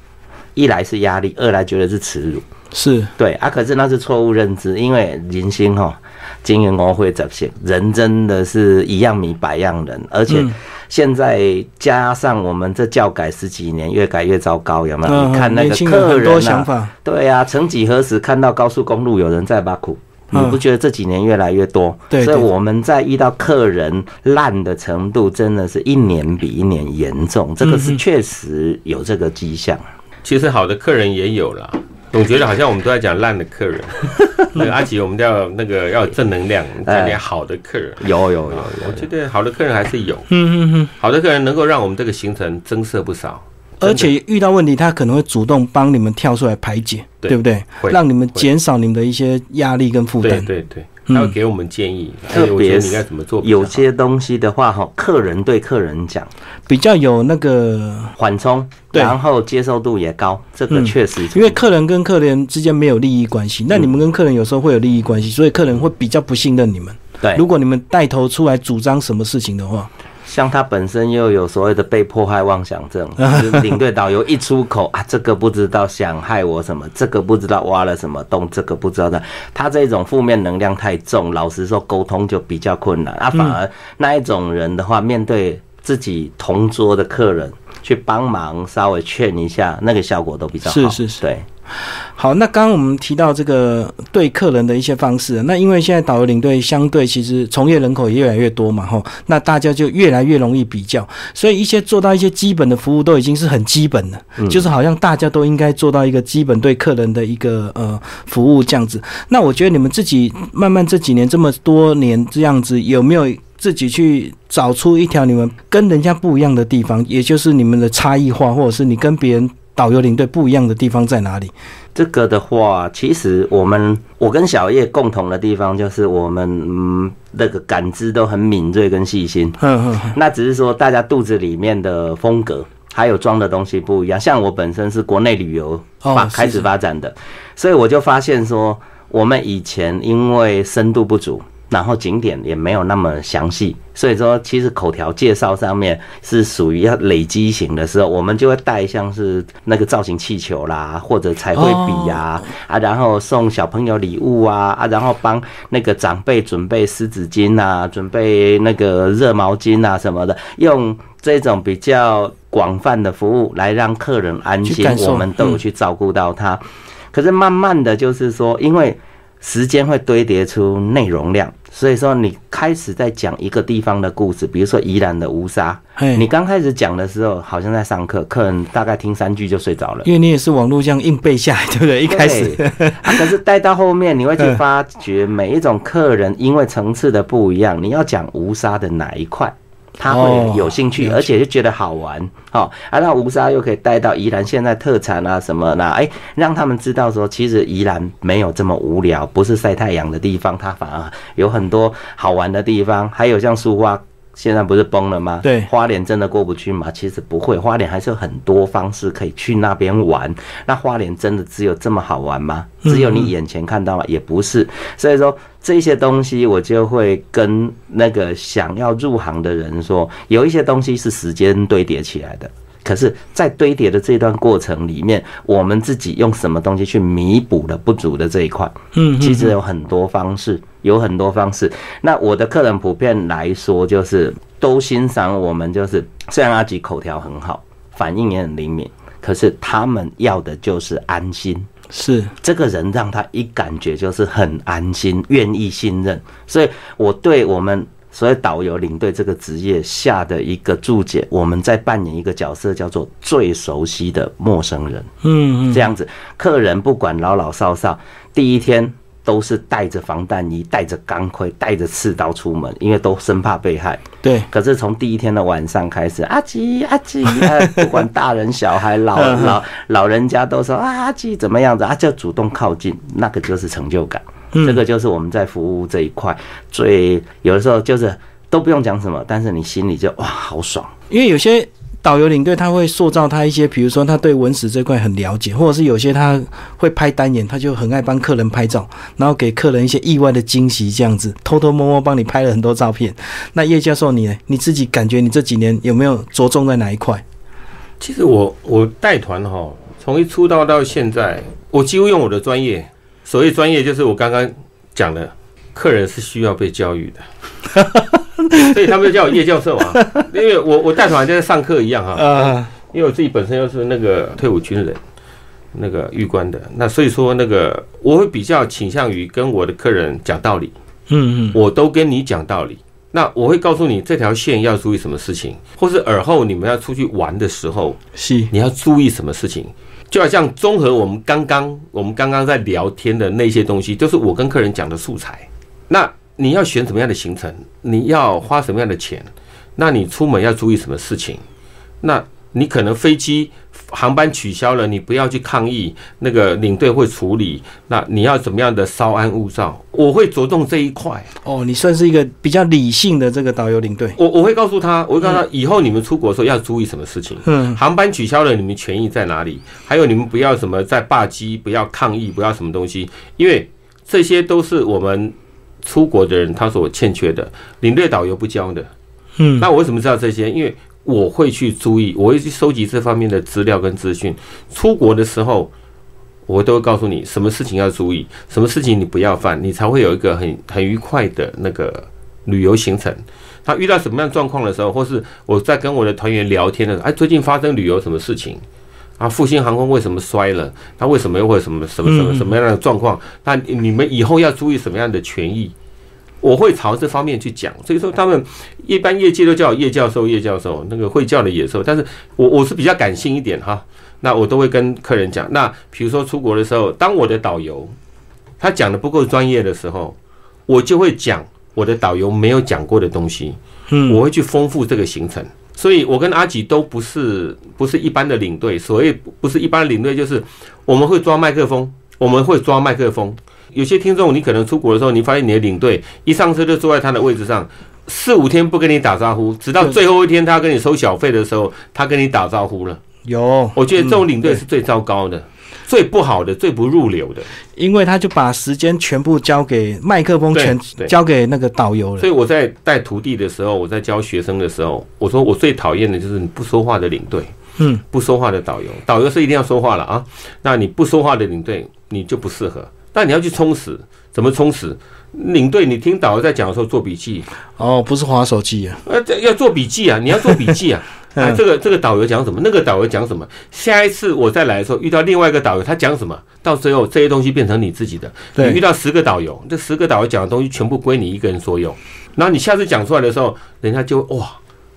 [SPEAKER 3] 一来是压力，二来觉得是耻辱。
[SPEAKER 1] 是
[SPEAKER 3] 对啊，可是那是错误认知，因为人心哈，经营工会这些人真的是一样米百样人，而且
[SPEAKER 1] 嗯
[SPEAKER 3] 现在加上我们这教改十几年，越改越糟糕，有没有？
[SPEAKER 1] 嗯
[SPEAKER 3] 你看那个客人啊，
[SPEAKER 1] 想法，
[SPEAKER 3] 对啊，曾几何时看到高速公路有人在挖苦？你
[SPEAKER 1] 嗯
[SPEAKER 3] 不觉得这几年越来越多？所以我们在遇到客人烂的程度，真的是一年比一年严重，这个
[SPEAKER 1] 嗯
[SPEAKER 3] 是确实有这个迹象。
[SPEAKER 2] 其实好的客人也有啦，总觉得好像我们都在讲烂的客人。那个阿吉，我们要那个要有正能量，讲点好的客人。
[SPEAKER 3] 有有有
[SPEAKER 2] 啊，我觉得好的客人还是有，
[SPEAKER 1] 嗯嗯嗯，
[SPEAKER 2] 好的客人能够让我们这个行程增色不少。
[SPEAKER 1] 而且遇到问题，他可能会主动帮你们跳出来排解，
[SPEAKER 2] 对
[SPEAKER 1] 对不对？
[SPEAKER 2] 会
[SPEAKER 1] 让你们减少你们的一些压力跟负担。
[SPEAKER 2] 对对，
[SPEAKER 1] 对。
[SPEAKER 2] 他会给我们建议，
[SPEAKER 3] 特别
[SPEAKER 2] 你该怎么做。
[SPEAKER 3] 有些东西的话，哈，客人对客人讲
[SPEAKER 1] 比较有那个，
[SPEAKER 3] 缓冲，
[SPEAKER 1] 对。
[SPEAKER 3] 然后接受度也高，这个
[SPEAKER 1] 嗯。
[SPEAKER 3] 确实，
[SPEAKER 1] 因为客人跟客人之间没有利益关系，那你们跟客人有时候会有利益关系，所以客人会比较不信任你们。
[SPEAKER 3] 对。
[SPEAKER 1] 如，果你们带头出来主张什么事情的话，
[SPEAKER 3] 像他本身又有所谓的被迫害妄想症，就 是领队导游一出口啊，这个不知道想害我什么，这个不知道挖了什么洞，这个不知道的，他这种负面能量太重，老实说沟通就比较困难啊。反而那一种人的话，面对自己同桌的客人去帮忙稍微劝一下，那个效果都比较好。
[SPEAKER 1] 是是是
[SPEAKER 3] 对。
[SPEAKER 1] 好，那刚刚我们提到这个对客人的一些方式，那因为现在导游领队相对其实从业人口也越来越多嘛，吼，那大家就越来越容易比较，所以一些做到一些基本的服务都已经是很基本的，就是好像大家都应该做到一个基本对客人的一个呃服务这样子。那我觉得你们自己慢慢这几年这么多年这样子，有没有自己去找出一条你们跟人家不一样的地方，也就是你们的差异化，或者是你跟别人导游领队不一样的地方在哪里？
[SPEAKER 3] 这个的话，其实我们我跟小叶共同的地方就是我们嗯那个感知都很敏锐跟细心。
[SPEAKER 1] 哼哼哼，
[SPEAKER 3] 那只是说大家肚子里面的风格还有装的东西不一样。像我本身是国内旅游发开始发展的，所以我就发现说，我们以前因为深度不足。然后景点也没有那么详细，所以说其实口条介绍上面是属于要累积型的时候，我们就会带像是那个造型气球啦，或者彩绘笔呀、啊，然后送小朋友礼物啊啊，然后帮那个长辈准备湿纸巾啊，准备那个热毛巾啊什么的，用这种比较广泛的服务来让客人安心我们都有去照顾到他。可是慢慢的就是说，因为时间会堆叠出内容量，所以说你开始在讲一个地方的故事，比如说宜兰的乌沙，你刚开始讲的时候好像在上课，客人大概听三句就睡着了。
[SPEAKER 1] 因为你也是网络这样硬背下来，对不对？一开始，
[SPEAKER 3] 啊，可是带到后面，你会去发觉每一种客人因为层次的不一样，你要讲乌沙的哪一块，他会有兴趣，
[SPEAKER 1] 哦
[SPEAKER 3] 而且就觉得好玩。好、啊，那吴沙又可以带到宜兰现在特产啊什么的，哎，让他们知道说，其实宜兰没有这么无聊，不是晒太阳的地方，它反而有很多好玩的地方，还有像苏花。现在不是崩了吗？
[SPEAKER 1] 对
[SPEAKER 3] 花莲真的过不去吗？其实不会，花莲还是有很多方式可以去那边玩。那花莲真的只有这么好玩吗？只有你眼前看到吗？也不是。所以说这些东西，我就会跟那个想要入行的人说，有一些东西是时间堆叠起来的。可是，在堆叠的这段过程里面，我们自己用什么东西去弥补了不足的这一块？
[SPEAKER 1] 嗯，
[SPEAKER 3] 其实有很多方式，有很多方式。那我的客人普遍来说，就是都欣赏我们，就是虽然阿吉口条很好，反应也很灵敏，可是他们要的就是安心。
[SPEAKER 1] 是
[SPEAKER 3] 这个人让他一感觉就是很安心，愿意信任。所以我对我们。所以导游领队这个职业下的一个注解，我们在扮演一个角色，叫做最熟悉的陌生人。
[SPEAKER 1] 嗯嗯，
[SPEAKER 3] 这样子，客人不管老老少少，第一天都是带着防弹衣、带着钢盔、带着刺刀出门，因为都生怕被害。
[SPEAKER 1] 对。
[SPEAKER 3] 可是从第一天的晚上开始，阿吉阿吉，啊 不管大人小孩、老老老人家都说阿吉怎么样子，啊，就主动靠近，那个就是成就感。这个就是我们在服务这一块最有的时候就是都不用讲什么，但是你心里就哇好爽。
[SPEAKER 1] 因为有些导游领队他会塑造他一些，比如说他对文史这块很了解，或者是有些他会拍单眼，他就很爱帮客人拍照，然后给客人一些意外的惊喜，这样子偷偷摸摸帮你拍了很多照片。那叶教授你呢？你自己感觉你这几年有没有着重在哪一块？
[SPEAKER 2] 其实我我带团哈，从一出道到现在，我几乎用我的专业。所谓专业，就是我刚刚讲的，客人是需要被教育的，所以他们叫我叶教授啊，因为我我带团就在上课一样哈。啊。因为我自己本身又是那个退伍军人，那个狱官的，那所以说那个我会比较倾向于跟我的客人讲道理。
[SPEAKER 1] 嗯嗯。
[SPEAKER 2] 我都跟你讲道理，那我会告诉你这条线要注意什么事情，或是尔后你们要出去玩的时候，
[SPEAKER 1] 是
[SPEAKER 2] 你要注意什么事情。就好像综合我们刚刚我们刚刚在聊天的那些东西，就是我跟客人讲的素材。那你要选什么样的行程？你要花什么样的钱？那你出门要注意什么事情？那你可能飞机。航班取消了，你不要去抗议，那个领队会处理。那你要怎么样的稍安勿躁？我会着重这一块。
[SPEAKER 1] 哦，你算是一个比较理性的这个导游领队。
[SPEAKER 2] 我我会告诉他，我会告诉他，以后你们出国的时候要注意什么事情。嗯，航班取消了，你们权益在哪里？还有你们不要什么在霸机，不要抗议，不要什么东西，因为这些都是我们出国的人他所欠缺的，领队导游不教的。
[SPEAKER 1] 嗯，
[SPEAKER 2] 那我为什么知道这些？因为我会去注意，我会去收集这方面的资料跟资讯。出国的时候，我都会告诉你什么事情要注意，什么事情你不要犯，你才会有一个很很愉快的那个旅游行程。他遇到什么样状况的时候，或是我在跟我的团员聊天的时候，哎，最近发生旅游什么事情？啊，复兴航空为什么摔了？他为什么又会什么什么什么什么样的状况？那你们以后要注意什么样的权益？我会朝这方面去讲，所以说他们一般业界都叫叶教授，叶教授那个会叫的野兽，但是我我是比较感性一点哈，那我都会跟客人讲，那比如说出国的时候，当我的导游他讲的不够专业的时候，我就会讲我的导游没有讲过的东西，
[SPEAKER 1] 嗯，
[SPEAKER 2] 我会去丰富这个行程，所以我跟阿吉都不是不是一般的领队，所谓不是一般的领队，就是我们会抓麦克风，我们会抓麦克风。有些听众，你可能出国的时候，你发现你的领队一上车就坐在他的位置上，四五天不跟你打招呼，直到最后一天他跟你收小费的时候，他跟你打招呼了。
[SPEAKER 1] 有，
[SPEAKER 2] 我觉得这种领队是最糟糕的、最不好的、最不入流的，
[SPEAKER 1] 因为他就把时间全部交给麦克风，全交给那个导游了。
[SPEAKER 2] 所以我在带徒弟的时候，我在教学生的时候，我说我最讨厌的就是你不说话的领队，
[SPEAKER 1] 嗯，
[SPEAKER 2] 不说话的导游，导游是一定要说话了啊。那你不说话的领队，你就不适合。但你要去充实，怎么充实？领队，你听导游在讲的时候做笔记
[SPEAKER 1] 哦，不是划手机啊，
[SPEAKER 2] 呃，要做笔记啊，你要做笔记啊。啊，这个这个导游讲什么？那个导游讲什么？下一次我再来的时候，遇到另外一个导游，他讲什么？到最后这些东西变成你自己的。你遇到十个导游，这十个导游讲的东西全部归你一个人所有。然后你下次讲出来的时候，人家就哇。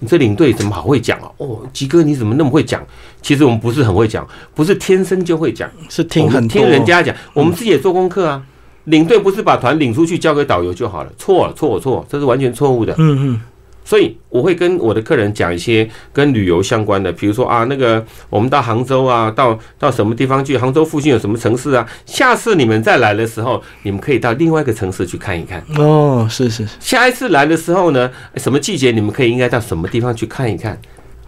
[SPEAKER 2] 你这领队怎么好会讲啊？哦，吉哥你怎么那么会讲？其实我们不是很会讲，不是天生就会讲，
[SPEAKER 1] 是听很
[SPEAKER 2] 听人家讲。我们自己也做功课啊。领队不是把团领出去交给导游就好了？错了，错错，这是完全错误的。
[SPEAKER 1] 嗯嗯。
[SPEAKER 2] 所以我会跟我的客人讲一些跟旅游相关的，比如说啊，那个我们到杭州啊，到到什么地方去？杭州附近有什么城市啊？下次你们再来的时候，你们可以到另外一个城市去看一看。
[SPEAKER 1] 哦，是是。
[SPEAKER 2] 下一次来的时候呢，什么季节你们可以应该到什么地方去看一看？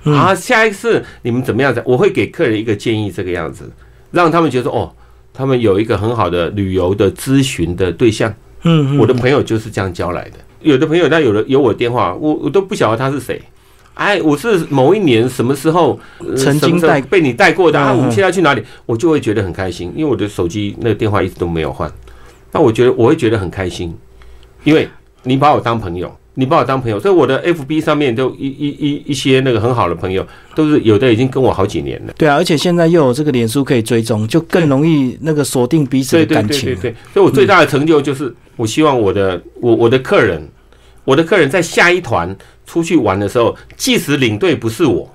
[SPEAKER 2] 啊，下一次你们怎么样子？我会给客人一个建议，这个样子，让他们觉得哦，他们有一个很好的旅游的咨询的对象。
[SPEAKER 1] 嗯，
[SPEAKER 2] 我的朋友就是这样交来的。有的朋友他有了有我电话，我我都不晓得他是谁，哎，我是某一年什么时候呃
[SPEAKER 1] 曾经带
[SPEAKER 2] 被你带过的啊？我们现在去哪里，我就会觉得很开心，因为我的手机那个电话一直都没有换。那我觉得我会觉得很开心，因为你把我当朋友，你把我当朋友，所以我的 FB 上面都一一一一些那个很好的朋友，都是有的已经跟我好几年了。
[SPEAKER 1] 对啊，而且现在又有这个脸书可以追踪，就更容易那个锁定彼此的感情。
[SPEAKER 2] 对对对，所以我最大的成就就是，我希望我的我我的客人，我的客人在下一团出去玩的时候，即使领队不是我，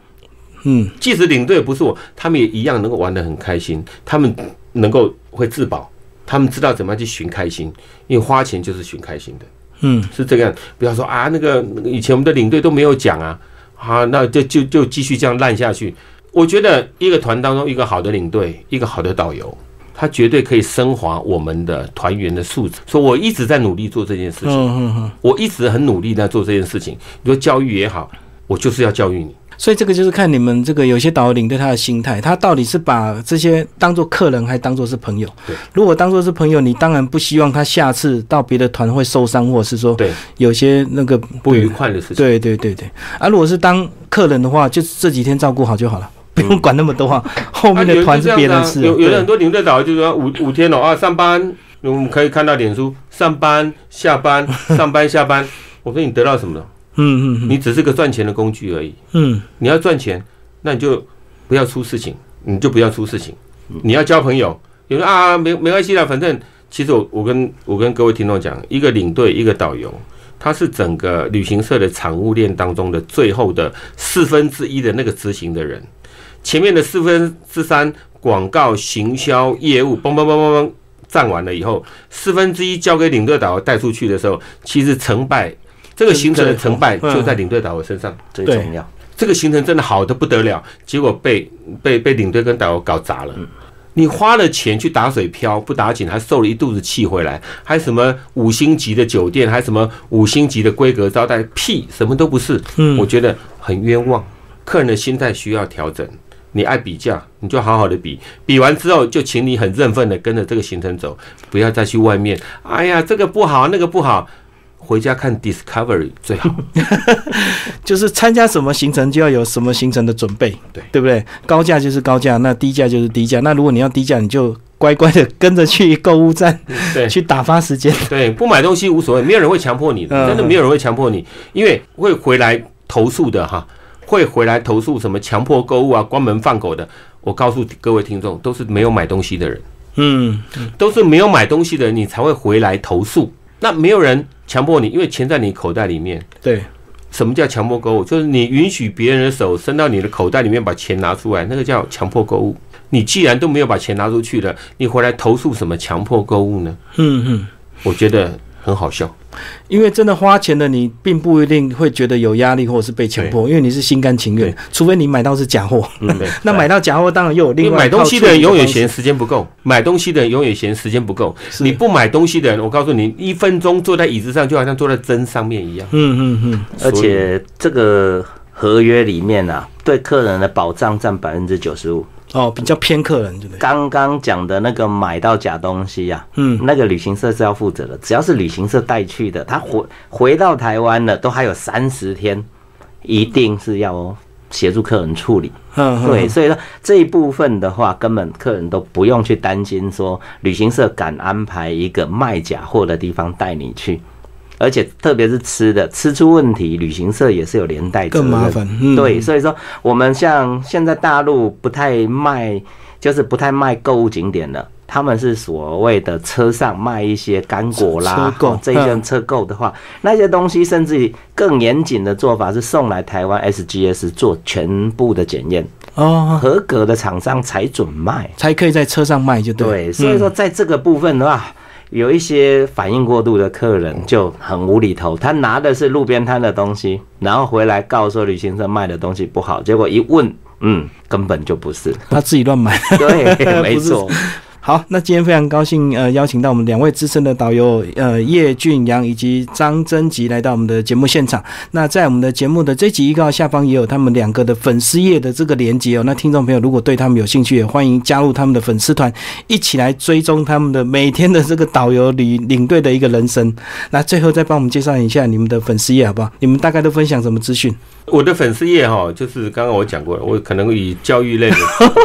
[SPEAKER 1] 嗯，
[SPEAKER 2] 即使领队不是我，他们也一样能够玩得很开心，他们能够会自保，他们知道怎么样去寻开心，因为花钱就是寻开心的，
[SPEAKER 1] 嗯，
[SPEAKER 2] 是这个样。不要说啊，那个以前我们的领队都没有讲啊，啊，那就就就继续这样烂下去。我觉得一个团当中，一个好的领队，一个好的导游，他绝对可以升华我们的团员的素质。说我一直在努力做这件事情。我一直很努力在做这件事情。你说教育也好，我就是要教育你。
[SPEAKER 1] 所以这个就是看你们这个有些导游领队他的心态，他到底是把这些当做客人，还当做是朋友
[SPEAKER 2] 对。
[SPEAKER 1] 如果当做是朋友，你当然不希望他下次到别的团会受伤，或者是说
[SPEAKER 2] 对
[SPEAKER 1] 有些那个
[SPEAKER 2] 不愉快的事情。
[SPEAKER 1] 对对对对。啊，如果是当客人的话，就这几天照顾好就好了，不用管那么多啊。后面的团是别人事啊。
[SPEAKER 2] 嗯有有的很多领队导游就是说五五天哦啊，上班我们可以看到脸书，上班下班上班下班。我说你得到什么了？
[SPEAKER 1] 嗯嗯
[SPEAKER 2] 你只是个赚钱的工具而已。
[SPEAKER 1] 嗯
[SPEAKER 2] 你要赚钱，那你就不要出事情，你就不要出事情。你要交朋友，有人啊没没关系啦，反正其实我我跟我跟各位听众讲，一个领队一个导游，他是整个旅行社的产物链当中的最后的四分之一的那个执行的人，前面的四分之三广告、行销、业务，嘣嘣嘣嘣嘣占完了以后，四分之一交给领队导游带出去的时候，其实成败这个行程的成败
[SPEAKER 1] 嗯
[SPEAKER 2] 就在领队导游身上。
[SPEAKER 3] 最重要。
[SPEAKER 2] 这个行程真的好的不得了，结果被被被领队跟导游搞砸了。你花了钱去打水漂，不打紧，还受了一肚子气回来，还什么五星级的酒店，还什么五星级的规格招待，屁，什么都不是。
[SPEAKER 1] 嗯
[SPEAKER 2] 我觉得很冤枉。客人的心态需要调整。你爱比价，你就好好的比，比完之后就请你很认份的跟着这个行程走，不要再去外面。哎呀，这个不好，那个不好，回家看 Discovery 最好。
[SPEAKER 1] 就是参加什么行程就要有什么行程的准备，
[SPEAKER 2] 对
[SPEAKER 1] 对不对？高价就是高价，那低价就是低价。那如果你要低价，你就乖乖的跟着去购物站
[SPEAKER 2] 对，
[SPEAKER 1] 去打发时间。
[SPEAKER 2] 对，不买东西无所谓，没有人会强迫你的，
[SPEAKER 1] 嗯
[SPEAKER 2] 真的没有人会强迫你，因为会回来投诉的哈，会回来投诉什么强迫购物啊、关门放狗的。我告诉各位听众，都是没有买东西的人，
[SPEAKER 1] 嗯，
[SPEAKER 2] 都是没有买东西的人，你才会回来投诉。那没有人强迫你，因为钱在你口袋里面。
[SPEAKER 1] 对，
[SPEAKER 2] 什么叫强迫购物？就是你允许别人的手伸到你的口袋里面把钱拿出来，那个叫强迫购物。你既然都没有把钱拿出去了，你回来投诉什么强迫购物呢？
[SPEAKER 1] 嗯嗯。
[SPEAKER 2] 我觉得很好笑。
[SPEAKER 1] 因为真的花钱的你，并不一定会觉得有压力或者是被强迫，因为你是心甘情愿，除非你买到是假货。
[SPEAKER 2] 嗯，
[SPEAKER 1] 那买到假货，当然又另外
[SPEAKER 2] 买东西的人永远
[SPEAKER 1] 嫌
[SPEAKER 2] 嫌时间不够，买东西的人永远嫌时间不够。你不买东西的人，我告诉你，一分钟坐在椅子上就好像坐在针上面一样。
[SPEAKER 1] 嗯嗯嗯，
[SPEAKER 3] 而且这个合约里面啊，对客人的保障占百分之九十五。
[SPEAKER 1] 哦，比较偏客人，对不对？
[SPEAKER 3] 刚刚讲的那个买到假东西啊，
[SPEAKER 1] 嗯，
[SPEAKER 3] 那个旅行社是要负责的，只要是旅行社带去的，他回回到台湾了，都还有三十天，一定是要协助客人处理。
[SPEAKER 1] 嗯，嗯
[SPEAKER 3] 对，，所以说这一部分的话，根本客人都不用去担心说旅行社敢安排一个卖假货的地方带你去，而且特别是吃的，吃出问题，旅行社也是有连带责任。
[SPEAKER 1] 更麻烦。嗯，
[SPEAKER 3] 对，所以说我们像现在大陆不太卖，就是不太卖购物景点了。他们是所谓的车上卖一些干果啦
[SPEAKER 1] 车，购
[SPEAKER 3] 哦这一
[SPEAKER 1] 嗯
[SPEAKER 3] 些车购的话，那些东西甚至于更严谨的做法是送来台湾 SGS 做全部的检验，
[SPEAKER 1] 哦，
[SPEAKER 3] 合格的厂商才准卖。
[SPEAKER 1] 才可以在车上卖，就对。
[SPEAKER 3] 对，所以说在这个部分的话，有一些反应过度的客人就很无厘头，他拿的是路边摊的东西，然后回来告诉旅行社卖的东西不好，结果一问，嗯，根本就不是。
[SPEAKER 1] 他自己乱买。
[SPEAKER 3] 对，没错。
[SPEAKER 1] 好，那今天非常高兴，呃，邀请到我们两位资深的导游，呃，叶俊阳以及张贞吉来到我们的节目现场。那在我们的节目的这集预告下方也有他们两个的粉丝页的这个连接哦。那听众朋友如果对他们有兴趣，也欢迎加入他们的粉丝团，一起来追踪他们的每天的这个导游领领队的一个人生。那最后再帮我们介绍一下你们的粉丝页好不好？你们大概都分享什么资讯？
[SPEAKER 2] 我的粉丝页哈，就是刚刚我讲过了，我可能以教育类的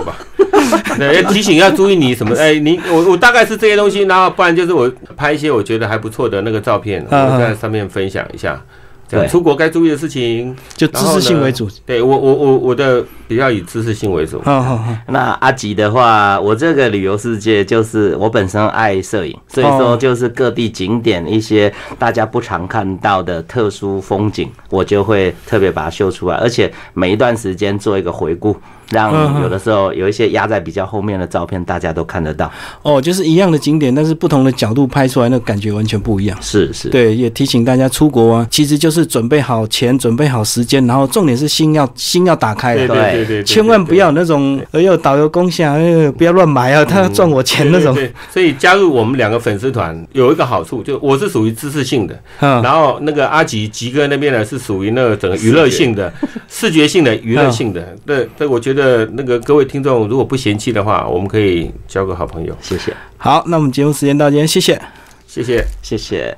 [SPEAKER 2] 吧。对，提醒要注意你什么？哎，你我我大概是这些东西，然后不然就是我拍一些我觉得还不错的那个照片，我在上面分享一下。
[SPEAKER 3] 对，
[SPEAKER 2] 出国该注意的事情，
[SPEAKER 1] 就知识性为主。
[SPEAKER 2] 对我我我我的比较以知识性为主。
[SPEAKER 1] 好好好。
[SPEAKER 3] 那阿吉的话，我这个旅游世界就是我本身爱摄影，所以说就是各地景点一些大家不常看到的特殊风景，我就会特别把它秀出来，而且每一段时间做一个回顾。让有的时候有一些压在比较后面的照片，大家都看得到。
[SPEAKER 1] 哦，就是一样的景点，但是不同的角度拍出来，那感觉完全不一样。
[SPEAKER 3] 是是，
[SPEAKER 1] 对，也提醒大家出国啊，其实就是准备好钱，准备好时间，然后重点是心要心要打开。
[SPEAKER 2] 对对对，
[SPEAKER 1] 千万不要那种，哎呦导游功下，哎不要乱买啊，他要赚我钱那种。
[SPEAKER 2] 对所以加入我们两个粉丝团有一个好处，就我是属于知识性的，然后那个阿吉吉哥那边呢是属于那个整个娱乐性的、视觉性的、娱乐性的。对对，我觉得。的那个各位听众，如果不嫌弃的话，我们可以交个好朋友。
[SPEAKER 3] 谢谢。
[SPEAKER 1] 好，那我们节目时间到这，谢谢，
[SPEAKER 2] 谢谢，
[SPEAKER 3] 谢谢。